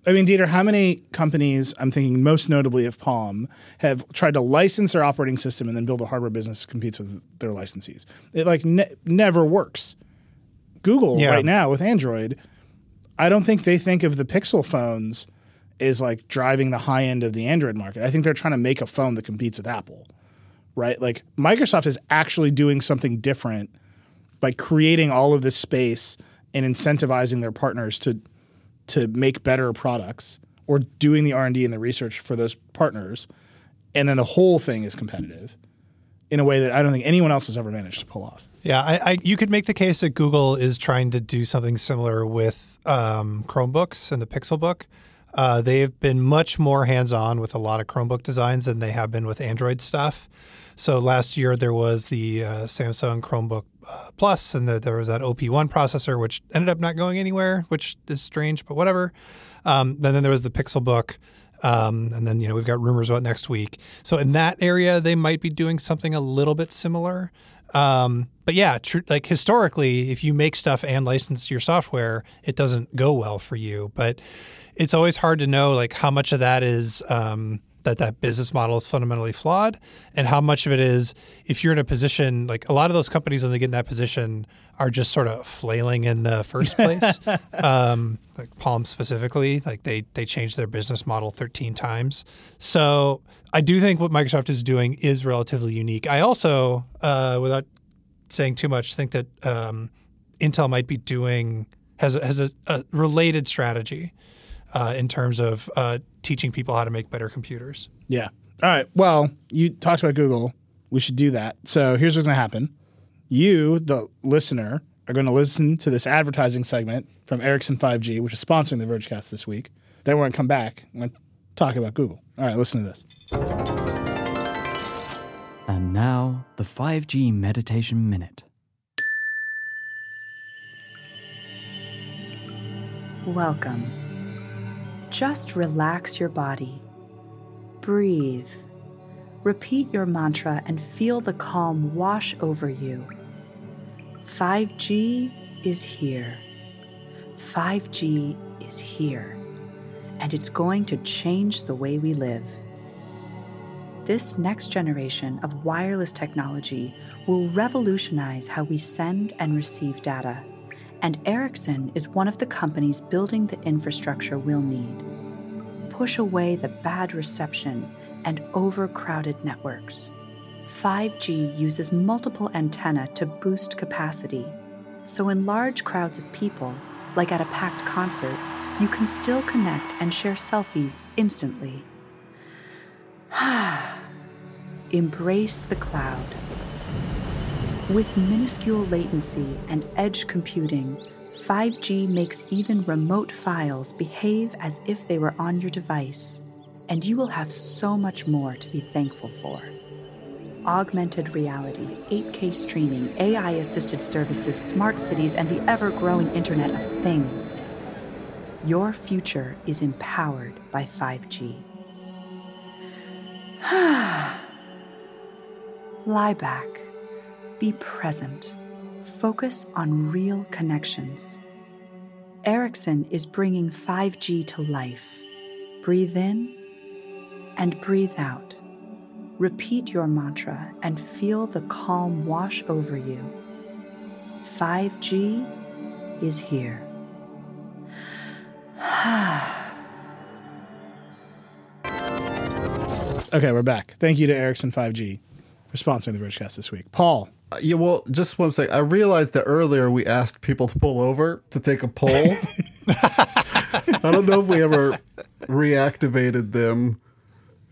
I mean, Dieter, how many companies, I'm thinking most notably of Palm, have tried to license their operating system and then build a hardware business that competes with their licensees? It like ne- never works. Google Yeah. right now with Android, I don't think they think of the Pixel phones as like driving the high end of the Android market. I think they're trying to make a phone that competes with Apple, right? Like Microsoft is actually doing something different by creating all of this space and incentivizing their partners to to make better products or doing the R&D and the research for those partners and then the whole thing is competitive in a way that I don't think anyone else has ever managed to pull off. Yeah, I, I, you could make the case that Google is trying to do something similar with um, Chromebooks and the Pixelbook. Uh, they've been much more hands-on with a lot of Chromebook designs than they have been with Android stuff. So last year there was the uh, Samsung Chromebook uh, Plus, and the, there was that OP1 processor, which ended up not going anywhere, which is strange, but whatever. Um, and then there was the Pixelbook. Um, and then you know we've got rumors about next week. So in that area, they might be doing something a little bit similar. Um, but yeah, tr- like historically, if you make stuff and license your software, it doesn't go well for you. But it's always hard to know like how much of that is um, that that business model is fundamentally flawed, and how much of it is if you're in a position like a lot of those companies when they get in that position are just sort of flailing in the first place. (laughs) um, like Palm specifically, like they they changed their business model 13 times. So I do think what Microsoft is doing is relatively unique. I also, uh, without saying too much, think that um, Intel might be doing has a, has a, a related strategy uh, in terms of uh, teaching people how to make better computers. Yeah. All right. Well, you talked about Google. We should do that. So here's what's going to happen. You, the listener, are going to listen to this advertising segment from Ericsson 5G, which is sponsoring the Vergecast this week. Then we're going to come back and we're going to talk about Google. All right, listen to this. And now, the 5G Meditation Minute. Welcome. Just relax your body. Breathe. Repeat your mantra and feel the calm wash over you. 5G is here. 5G is here. And it's going to change the way we live. This next generation of wireless technology will revolutionize how we send and receive data, and Ericsson is one of the companies building the infrastructure we'll need. Push away the bad reception and overcrowded networks. 5G uses multiple antennae to boost capacity, so in large crowds of people, like at a packed concert, you can still connect and share selfies instantly. (sighs) Embrace the cloud. With minuscule latency and edge computing, 5G makes even remote files behave as if they were on your device, and you will have so much more to be thankful for. Augmented reality, 8K streaming, AI assisted services, smart cities, and the ever growing Internet of Things. Your future is empowered by 5G. (sighs) Lie back. Be present. Focus on real connections. Ericsson is bringing 5G to life. Breathe in and breathe out. Repeat your mantra and feel the calm wash over you. 5G is here. (sighs) Okay, we're back. Thank you to Ericsson 5G for sponsoring the Vergecast this week. Paul, Uh, yeah, well, just one sec. I realized that earlier we asked people to pull over to take a poll. (laughs) I don't know if we ever reactivated them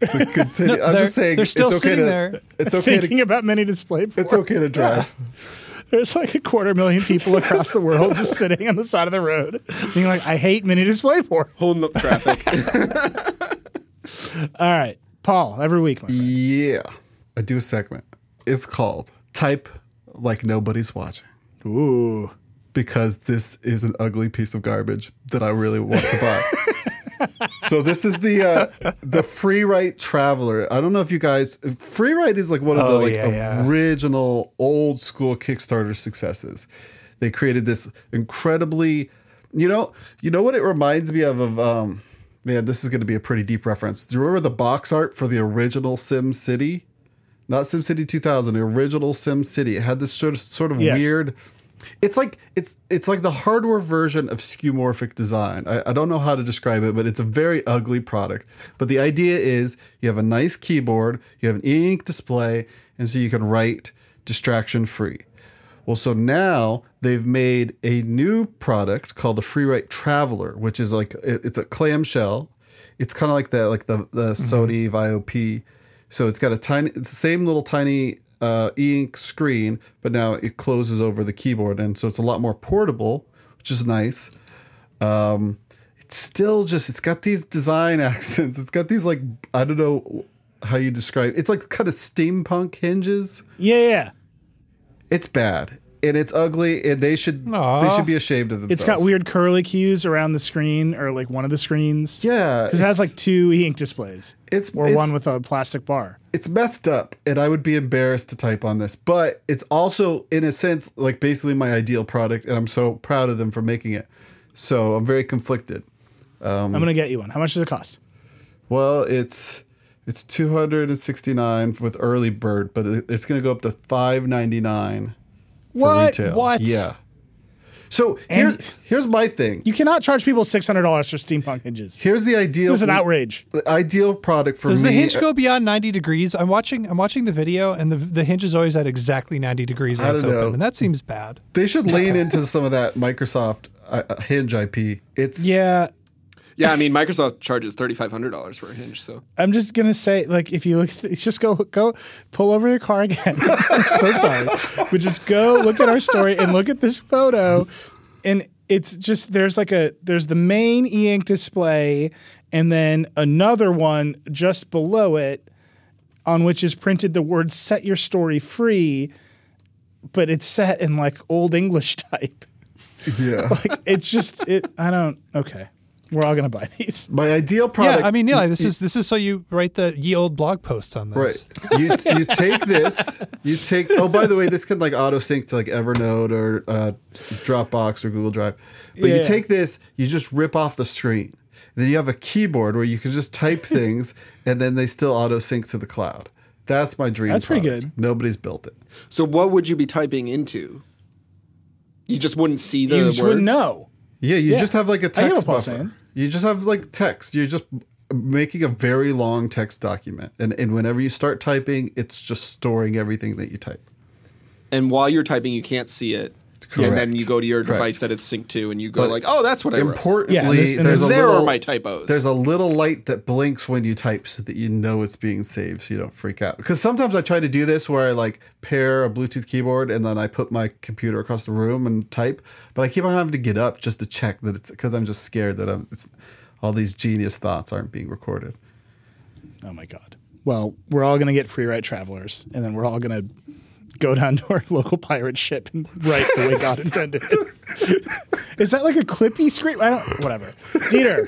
to continue. I'm just saying they're still it's okay sitting to, there. It's (laughs) okay thinking to about many display it's okay to drive. (laughs) There's like a quarter million people across the world just sitting on the side of the road, being like, "I hate mini display port." Holding up traffic. All right, Paul. Every week, my. Yeah, I do a segment. It's called "Type Like Nobody's Watching." Ooh, because this is an ugly piece of garbage that I really want to buy. (laughs) so this is the uh, the FreeWrite Traveler. I don't know if you guys free write is like one of the Oh, like yeah, yeah. original old school Kickstarter successes. They created this incredibly, you know, you know what it reminds me of of um man, this is going to be a pretty deep reference. Do you remember the box art for the original SimCity? Not SimCity 2000, the original SimCity. It had this sort of sort of Yes. weird it's like it's it's like the hardware version of skeuomorphic design. I, I don't know how to describe it, but it's a very ugly product. But the idea is you have a nice keyboard, you have an e-ink display, and so you can write distraction free. Well, so now they've made a new product called the FreeWrite Traveler, which is like it- it's a clamshell. It's kind of like the like the the mm-hmm. Sony VAIO. So it's got a tiny, it's the same little tiny uh, e-ink screen, but now it closes over the keyboard, and so it's a lot more portable, which is nice. Um, it's still just it's got these design (laughs) accents. It's got these like I don't know how you describe. It's like kind of steampunk hinges. yeah, yeah. It's bad and it's ugly, and they should they should be ashamed of themselves. It's got weird curly cues around the screen, or like one of the screens. Yeah, because it has like two e-ink displays, it's or it's, one with a plastic bar. it's messed up, and I would be embarrassed to type on this. But it's also, in a sense, like basically my ideal product, and I'm so proud of them for making it. So I'm very conflicted. Um, I'm gonna get you one. How much does it cost? Well, it's it's 269 with early bird, but it's going to go up to 599 for What? retail. What? Yeah. So And- here's here's my thing. You cannot charge people six hundred dollars for steampunk hinges. Here's the ideal. This is an outrage. the ideal product for Does me. Does the hinge go beyond 90 degrees? I'm watching I'm watching the video and the the hinge is always at exactly 90 degrees when it's don't open. And that seems bad. They should lean (laughs) into some of that Microsoft uh, uh, Hinge IP. It's Yeah, yeah, I mean, Microsoft charges thirty five hundred dollars for a hinge. So I'm just gonna say, like, if you look, (laughs) just go, go, pull over your car again. I'm (laughs) so sorry, but just go look at our story and look at this photo, and it's just there's like a there's the main e-ink display, and then another one just below it, on which is printed the word "Set your story free," but it's set in like old English (laughs) type. yeah. Like it's just it. I don't. Okay, we're all gonna buy these. My ideal product. yeah, I mean, yeah, this is this is so you write the ye old blog posts on this. Right. You you take this. You take. Oh, by the way, this can like auto sync to like Evernote or uh, Dropbox or Google Drive. But Yeah. you take this. You just rip off the screen. Then you have a keyboard where you can just type (laughs) things and then they still auto sync to the cloud. That's my dream. That's pretty good. Nobody's built it. So what would you be typing into? You just wouldn't see the you words. just wouldn't know. Yeah, you Yeah. just have like a text what Paul's buffer. saying. You just have like text. You're just making a very long text document, and and whenever you start typing, it's just storing everything that you type. And while you're typing, you can't see it. And then you go to your Correct. device that it's synced to, and you go But like, "Oh, that's what I wrote." Importantly, Yeah, and there- and there's a there little, are my typos. There's a little light that blinks when you type, so that you know it's being saved, so you don't freak out. Because sometimes I try to do this where I like pair a Bluetooth keyboard and then I put my computer across the room and type, but I keep on having to get up just to check that it's because I'm just scared that I'm it's, all these genius thoughts aren't being recorded. Oh my god. Well, we're all gonna get FreeWrite Travelers, and then we're all gonna go down to our (laughs) local pirate ship and write the way God intended. (laughs) Is that like a clippy screen? I don't. Whatever. Dieter,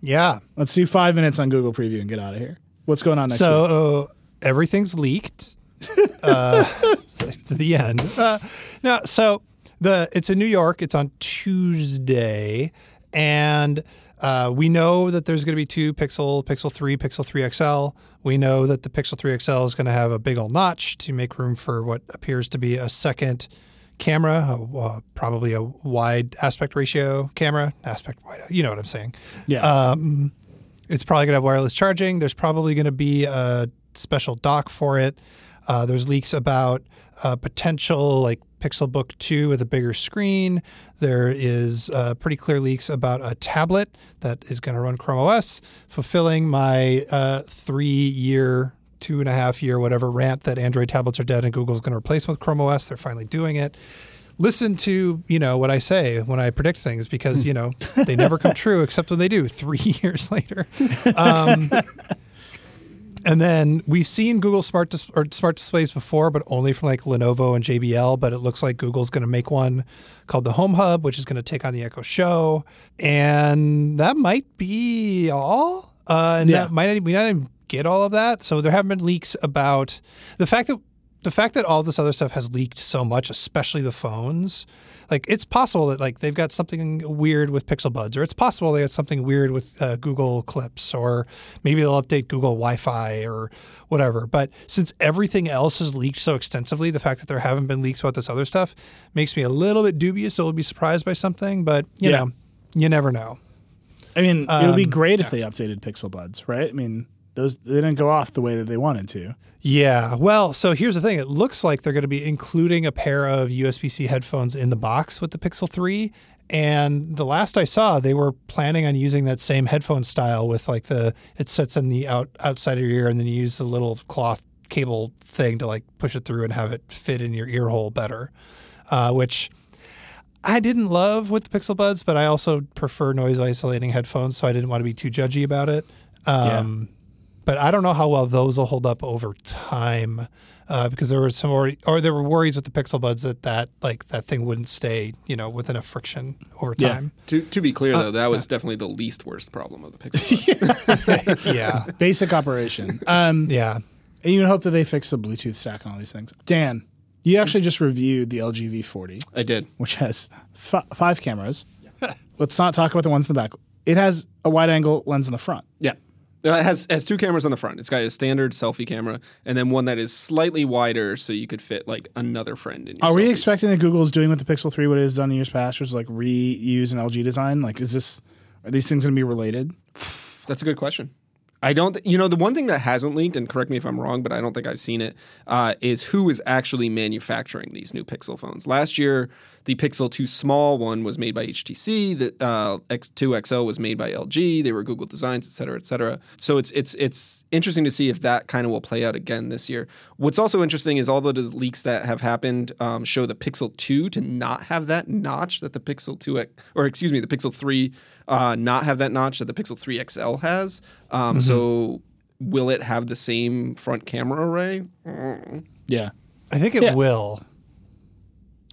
Yeah. let's do five minutes on Google Preview and get out of here. What's going on next? So uh, everything's leaked. (laughs) uh, to the end. Uh, no, so the it's in New York. It's on Tuesday, and uh, we know that there's going to be two Pixel, Pixel Three, Pixel Three XL. We know that the Pixel Three XL is going to have a big old notch to make room for what appears to be a second camera, a, uh, probably a wide aspect ratio camera, aspect wide. You know what I'm saying? Yeah. It's probably going to have wireless charging. There's probably going to be a special dock for it. Uh, there's leaks about uh, potential like Pixelbook 2 with a bigger screen. There is uh, pretty clear leaks about a tablet that is going to run Chrome OS, fulfilling my uh, three year, two and a half year, whatever rant that Android tablets are dead and Google's going to replace them with Chrome OS. They're finally doing it listen to you know what I say when I predict things because you know they never come (laughs) true except when they do three (laughs) years later. Um, and then we've seen Google smart dis- or smart displays before, but only from like Lenovo and JBL. But it looks like Google's going to make one called the Home Hub, which is going to take on the Echo Show, and that might be all. Uh, and Yeah. that might we not even get all of that. So there have been leaks about the fact that the fact that all this other stuff has leaked so much, especially the phones, like it's possible that like they've got something weird with Pixel Buds, or it's possible they got something weird with uh, Google Clips, or maybe they'll update Google Wi-Fi or whatever. But since everything else has leaked so extensively, the fact that there haven't been leaks about this other stuff makes me a little bit dubious. So we'll be surprised by something, but you Yeah. know, you never know. I mean, it would be um, great if they updated Pixel Buds, right? I mean, those they didn't go off the way that they wanted to. Yeah. Well, so here's the thing. It looks like they're going to be including a pair of USB C headphones in the box with the Pixel 3. And the last I saw, they were planning on using that same headphone style with like the, it sits in the out, outside of your ear and then you use the little cloth cable thing to like push it through and have it fit in your ear hole better, uh, which I didn't love with the Pixel Buds, but I also prefer noise isolating headphones. So I didn't want to be too judgy about it. Um, but I don't know how well those will hold up over time uh, because there were some worry, or there were worries with the Pixel Buds that that like that thing wouldn't stay, you know, with enough friction over Yeah. time. To, to be clear, though, that was definitely the least worst problem of the Pixel (laughs) Buds. Yeah, (laughs) Basic operation. Um, yeah. and you hope that they fix the Bluetooth stack and all these things. Dan, you actually just reviewed the LG V40, I did. which has f- five cameras. Let's not talk about the ones in the back. It has a wide angle lens in the front. Yeah. Uh, It has has two cameras on the front. It's got a standard selfie camera and then one that is slightly wider so you could fit like another friend in your Are we expecting that Google is doing with the Pixel 3 what it has done in years past, which is like reuse an LG design? Like, is this, are these things going to be related? That's a good question. I don't, you know, the one thing that hasn't leaked, and correct me if I'm wrong, but I don't think I've seen it, uh, is who is actually manufacturing these new Pixel phones. Last year, the Pixel 2 small one was made by HTC. The uh, X2 XL was made by LG. They were Google designs, et cetera, et cetera. So it's it's it's interesting to see if that kind of will play out again this year. What's also interesting is all the leaks that have happened um, show the Pixel 2 to not have that notch that the Pixel 2 X- or excuse me, the Pixel 3 uh, not have that notch that the Pixel 3 XL has. Um, So will it have the same front camera array? Yeah. I think it Yeah. will.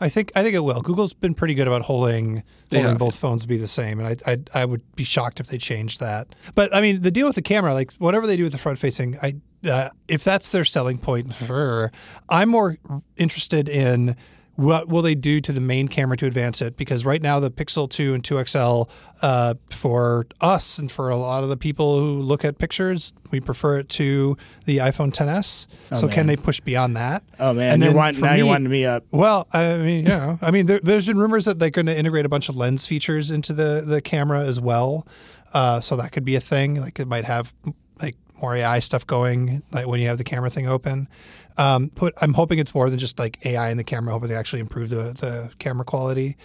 I think I think it will. Google's been pretty good about holding They holding have. both phones to be the same, and I, I I would be shocked if they changed that. But I mean, the deal with the camera, like whatever they do with the front facing, I uh, if that's their selling point, sure. I'm more interested in what will they do to the main camera to advance it? Because right now the Pixel 2 and 2 XL, uh, for us and for a lot of the people who look at pictures, we prefer it to the iPhone 10s. so can they push beyond that? Oh man, And you're wind, for now you're me- winding me up. Well, I mean, you know, I mean, there, there's been rumors that they're going to integrate a bunch of lens features into the the camera as well. Uh, so that could be a thing. Like it might have like more AI stuff going, like when you have the camera thing open. Um, but I'm hoping it's more than just like AI in the camera. Hopefully, they actually improve the the camera quality.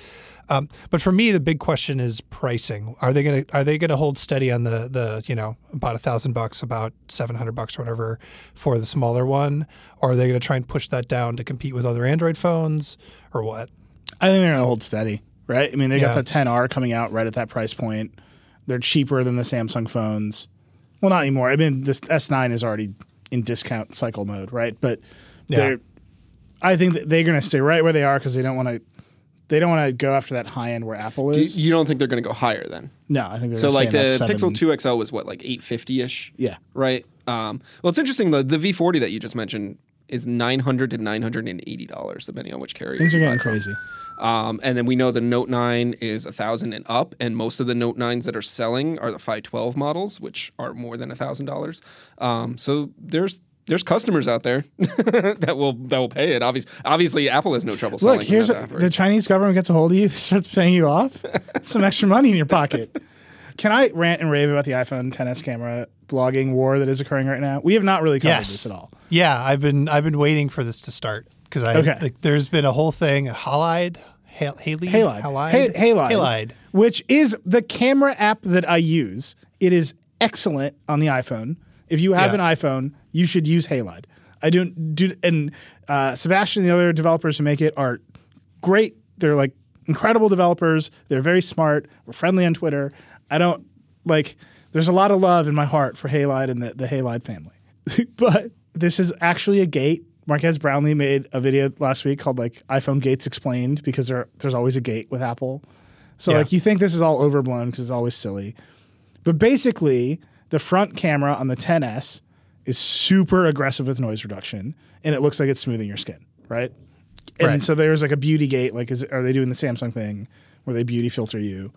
Um, but for me, the big question is pricing. Are they gonna are they gonna hold steady on the the you know about a thousand bucks, about seven hundred bucks or whatever for the smaller one, or are they gonna try and push that down to compete with other Android phones, or what? I think they're gonna hold steady, right? I mean, they got the 10R coming out right at that price point. They're cheaper than the Samsung phones. Well, not anymore. I mean, this S9 is already in discount cycle mode, right? But Yeah. they're, I think that they're gonna stay right where they are because they don't want to. They don't want to go after that high end where Apple Do you, is. you don't think they're going to go higher then? no, I think they're So like the Pixel 2 XL was what like 850 ish. Yeah. Right. Um, well, it's interesting. The the V40 that you just mentioned is 900 to 980 dollars, depending on which carrier. Things are getting crazy. Um, and then we know the Note 9 is a thousand and up, and most of the Note 9s that are selling are the 512 models, which are more than a thousand dollars. Um, so there's there's customers out there (laughs) that will that will pay it. Obviously, obviously, Apple has no trouble selling. Look, here's them what, at that the. Chinese government gets a hold of you, (laughs) starts paying you off. Some extra money in your pocket. Can I rant and rave about the iPhone 10s camera blogging war that is occurring right now? We have not really covered Yes. this at all. Yeah, I've been I've been waiting for this to start because I Okay. like, there's been a whole thing at Halide, Hal- Halide, Halide. Halide, Halide. Halide. Which is the camera app that I use. It is excellent on the iPhone. If you have Yeah. an iPhone, you should use Halide. I don't do and uh, Sebastian and the other developers who make it are great. They're like incredible developers. They're very smart. We're friendly on Twitter. I don't like there's a lot of love in my heart for Halide and the, the Halide family. (laughs) but this is actually a gate. Marques Brownlee made a video last week called like iPhone Gates Explained because there, there's always a gate with Apple. So Yeah. like you think this is all overblown because it's always silly. But basically, the front camera on the 10S is super aggressive with noise reduction and it looks like it's smoothing your skin, right? And Right. so there's like a beauty gate, like is are they doing the Samsung thing where they beauty filter you?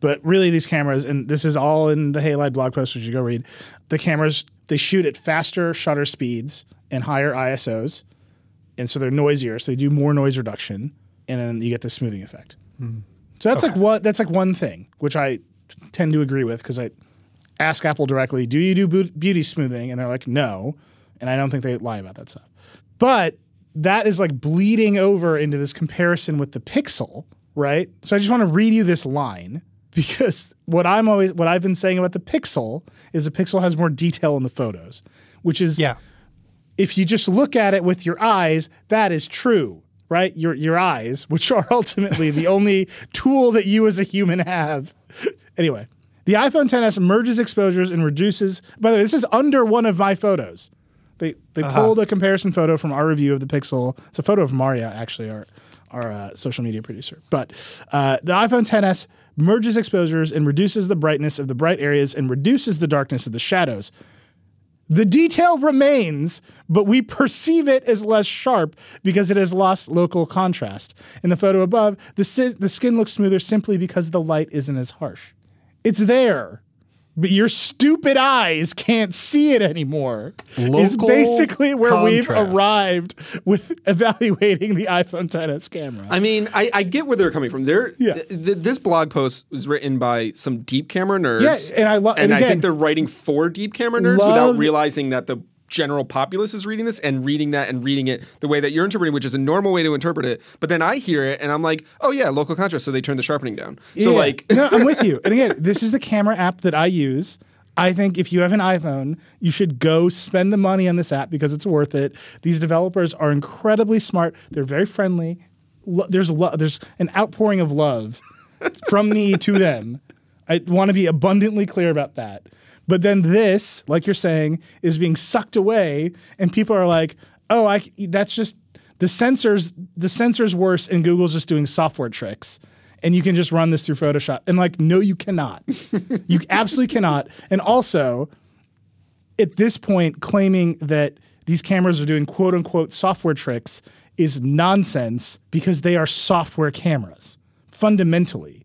But really, these cameras, and this is all in the Halide blog post, which you go read. The cameras they shoot at faster shutter speeds and higher ISOs, and so they're noisier, so they do more noise reduction, and then you get the smoothing effect. Hmm. So that's like what that's like one thing, which I tend to agree with because I ask Apple directly, "Do you do beauty smoothing?" And they're like, "No," and I don't think they lie about that stuff. But that is like bleeding over into this comparison with the Pixel, right? So I just want to read you this line because what I'm always what I've been saying about the Pixel is the Pixel has more detail in the photos, which is Yeah, if you just look at it with your eyes, that is true, right? Your your eyes, which are (laughs) ultimately the only tool that you as a human have. (laughs) anyway, the iPhone 10s merges exposures and reduces. By the way, this is under one of my photos. They they pulled a comparison photo from our review of the Pixel. It's a photo of Maria, actually, our our uh, social media producer. But uh, the iPhone 10s merges exposures and reduces the brightness of the bright areas and reduces the darkness of the shadows. The detail remains, but we perceive it as less sharp because it has lost local contrast. In the photo above, the, si- the skin looks smoother simply because the light isn't as harsh. It's there, but your stupid eyes can't see it anymore. is basically where we've arrived with (laughs) evaluating the iPhone 10s camera. I mean, I, I get where they're coming from. They're, Yeah. th- th- this blog post was written by some deep camera nerds. Yeah, and I love, and and I think they're writing for deep camera nerds Love- without realizing that the general populace is reading this and reading that and reading it the way that you're interpreting, which is a normal way to interpret it. But then I hear it and I'm like, oh yeah, local contrast. So they turn the sharpening down. So Yeah. like, no, I'm with you. (laughs) And again, this is the camera app that I use. I think if you have an iPhone, you should go spend the money on this app because it's worth it. These developers are incredibly smart. They're very friendly. Lo- there's lo- there's an outpouring of love (laughs) from me to them. I want to be abundantly clear about that. But then this, like you're saying, is being sucked away, and people are like, "Oh, I that's just the sensors. The sensors worse, and Google's just doing software tricks." And you can just run this through Photoshop. And like, no, you cannot. (laughs) you absolutely cannot. And also, at this point, claiming that these cameras are doing quote unquote software tricks is nonsense because they are software cameras. Fundamentally,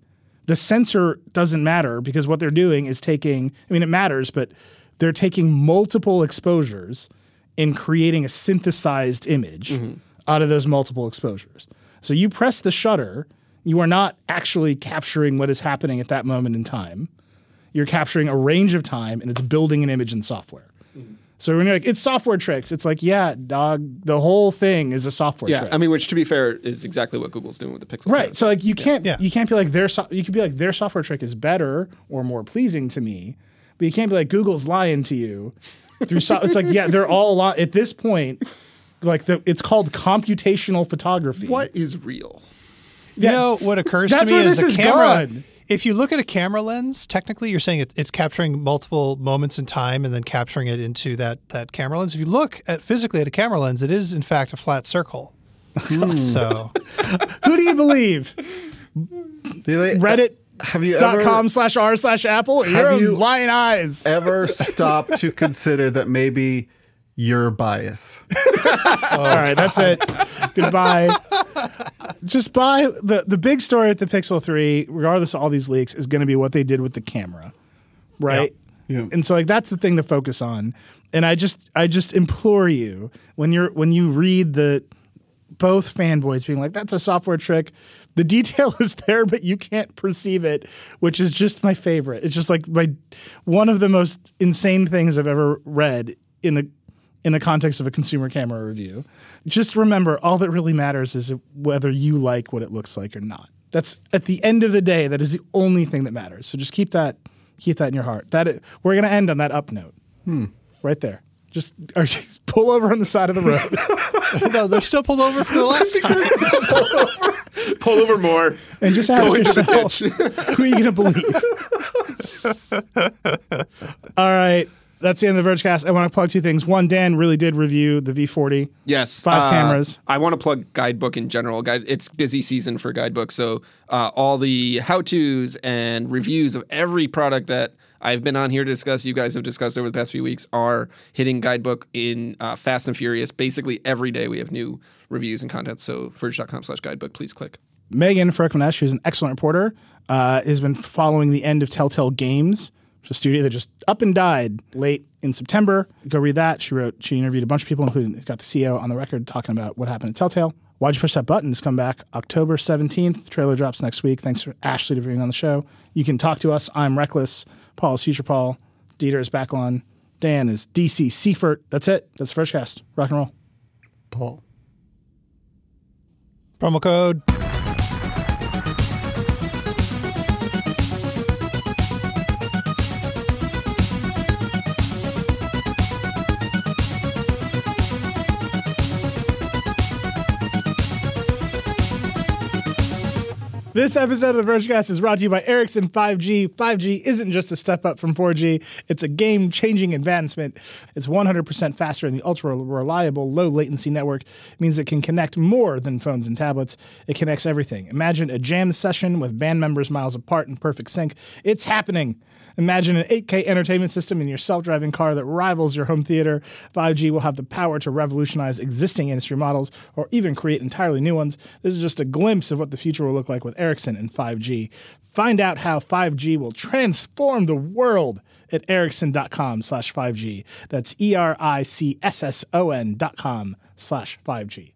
the sensor doesn't matter because what they're doing is taking, I mean, it matters, but they're taking multiple exposures and creating a synthesized image mm-hmm. out of those multiple exposures. So you press the shutter, you are not actually capturing what is happening at that moment in time. You're capturing a range of time and it's building an image in software. So when you're like, it's software tricks, it's like, yeah, dog, the whole thing is a software Yeah, trick. I mean, which to be fair is exactly what Google's doing with the Pixel. Right. too. So like you can't Yeah. you can't be like their so- you could be like their software trick is better or more pleasing to me, but you can't be like Google's lying to you through so- it's like yeah, they're all li- at this point like the it's called computational photography. what is real? You know what occurs to me where is this a is camera. gone. If you look at a camera lens, technically you're saying it, it's capturing multiple moments in time and then capturing it into that that camera lens. If you look at physically at a camera lens, it is in fact a flat circle. Hmm. (laughs) so Who do you believe? Reddit Have you dot com slash r slash apple? You're you- lying eyes. ever stopped to consider that maybe you're biased? (laughs) All right, that's it. Goodbye. Just buy the the big story with the Pixel 3, regardless of all these leaks, is going to be what they did with the camera. Right? Yeah. And so like that's the thing to focus on. And I just I just implore you when you're when you read the both fanboys being like that's a software trick. The detail (laughs) is there but you can't perceive it, which is just my favorite. It's just like my one of the most insane things I've ever read in the in the context of a consumer camera review. Just remember all that really matters is whether you like what it looks like or not. That's at the end of the day that is the only thing that matters. So just keep that keep that in your heart. That we're going to end on that up note. Hmm. Right there. Just or just (laughs) pull over on the side of the road (laughs) no, they're still pulled over for the (laughs) last time. Pull over more. and just ask yourself who are you going to believe? All right. That's the end of the Vergecast. I want to plug two things. One, Dan really did review the V40. Yes, Five uh, cameras. I want to plug Guidebook in general. Guide, it's busy season for Guidebook, so uh, all the how-tos and reviews of every product that I've been on here to discuss, you guys have discussed over the past few weeks, are hitting Guidebook in uh, fast and furious. Basically, every day we have new reviews and content. So, verge.com/guidebook. Please click. Megan Farokhmanesh, who's an excellent reporter, uh, has been following the end of Telltale Games, a studio that just up and died late in September. Go read that. She wrote, she interviewed a bunch of people, including got the CEO on the record talking about what happened at Telltale. Why'd you push that button? It's come back October 17th. Trailer drops next week. Thanks for Ashley to being on the show. You can talk to us. I'm Reckless. Paul is Future Paul. Dieter is Backlon. Dan is DC Seifert. That's it. That's the Vergecast. Rock and roll. Paul. Promo code. This episode of the Vergecast is brought to you by Ericsson 5G. 5G isn't just a step up from 4G, it's a game changing advancement. It's 100% faster and the ultra reliable, low latency network means it can connect more than phones and tablets. It connects everything. Imagine a jam session with band members miles apart in perfect sync. It's happening. Imagine an 8K entertainment system in your self driving car that rivals your home theater. 5G will have the power to revolutionize existing industry models or even create entirely new ones. This is just a glimpse of what the future will look like with Ericsson and 5G. Find out how 5G will transform the world at ericsson.com slash 5G. That's E R I C S S O N dot com slash 5G.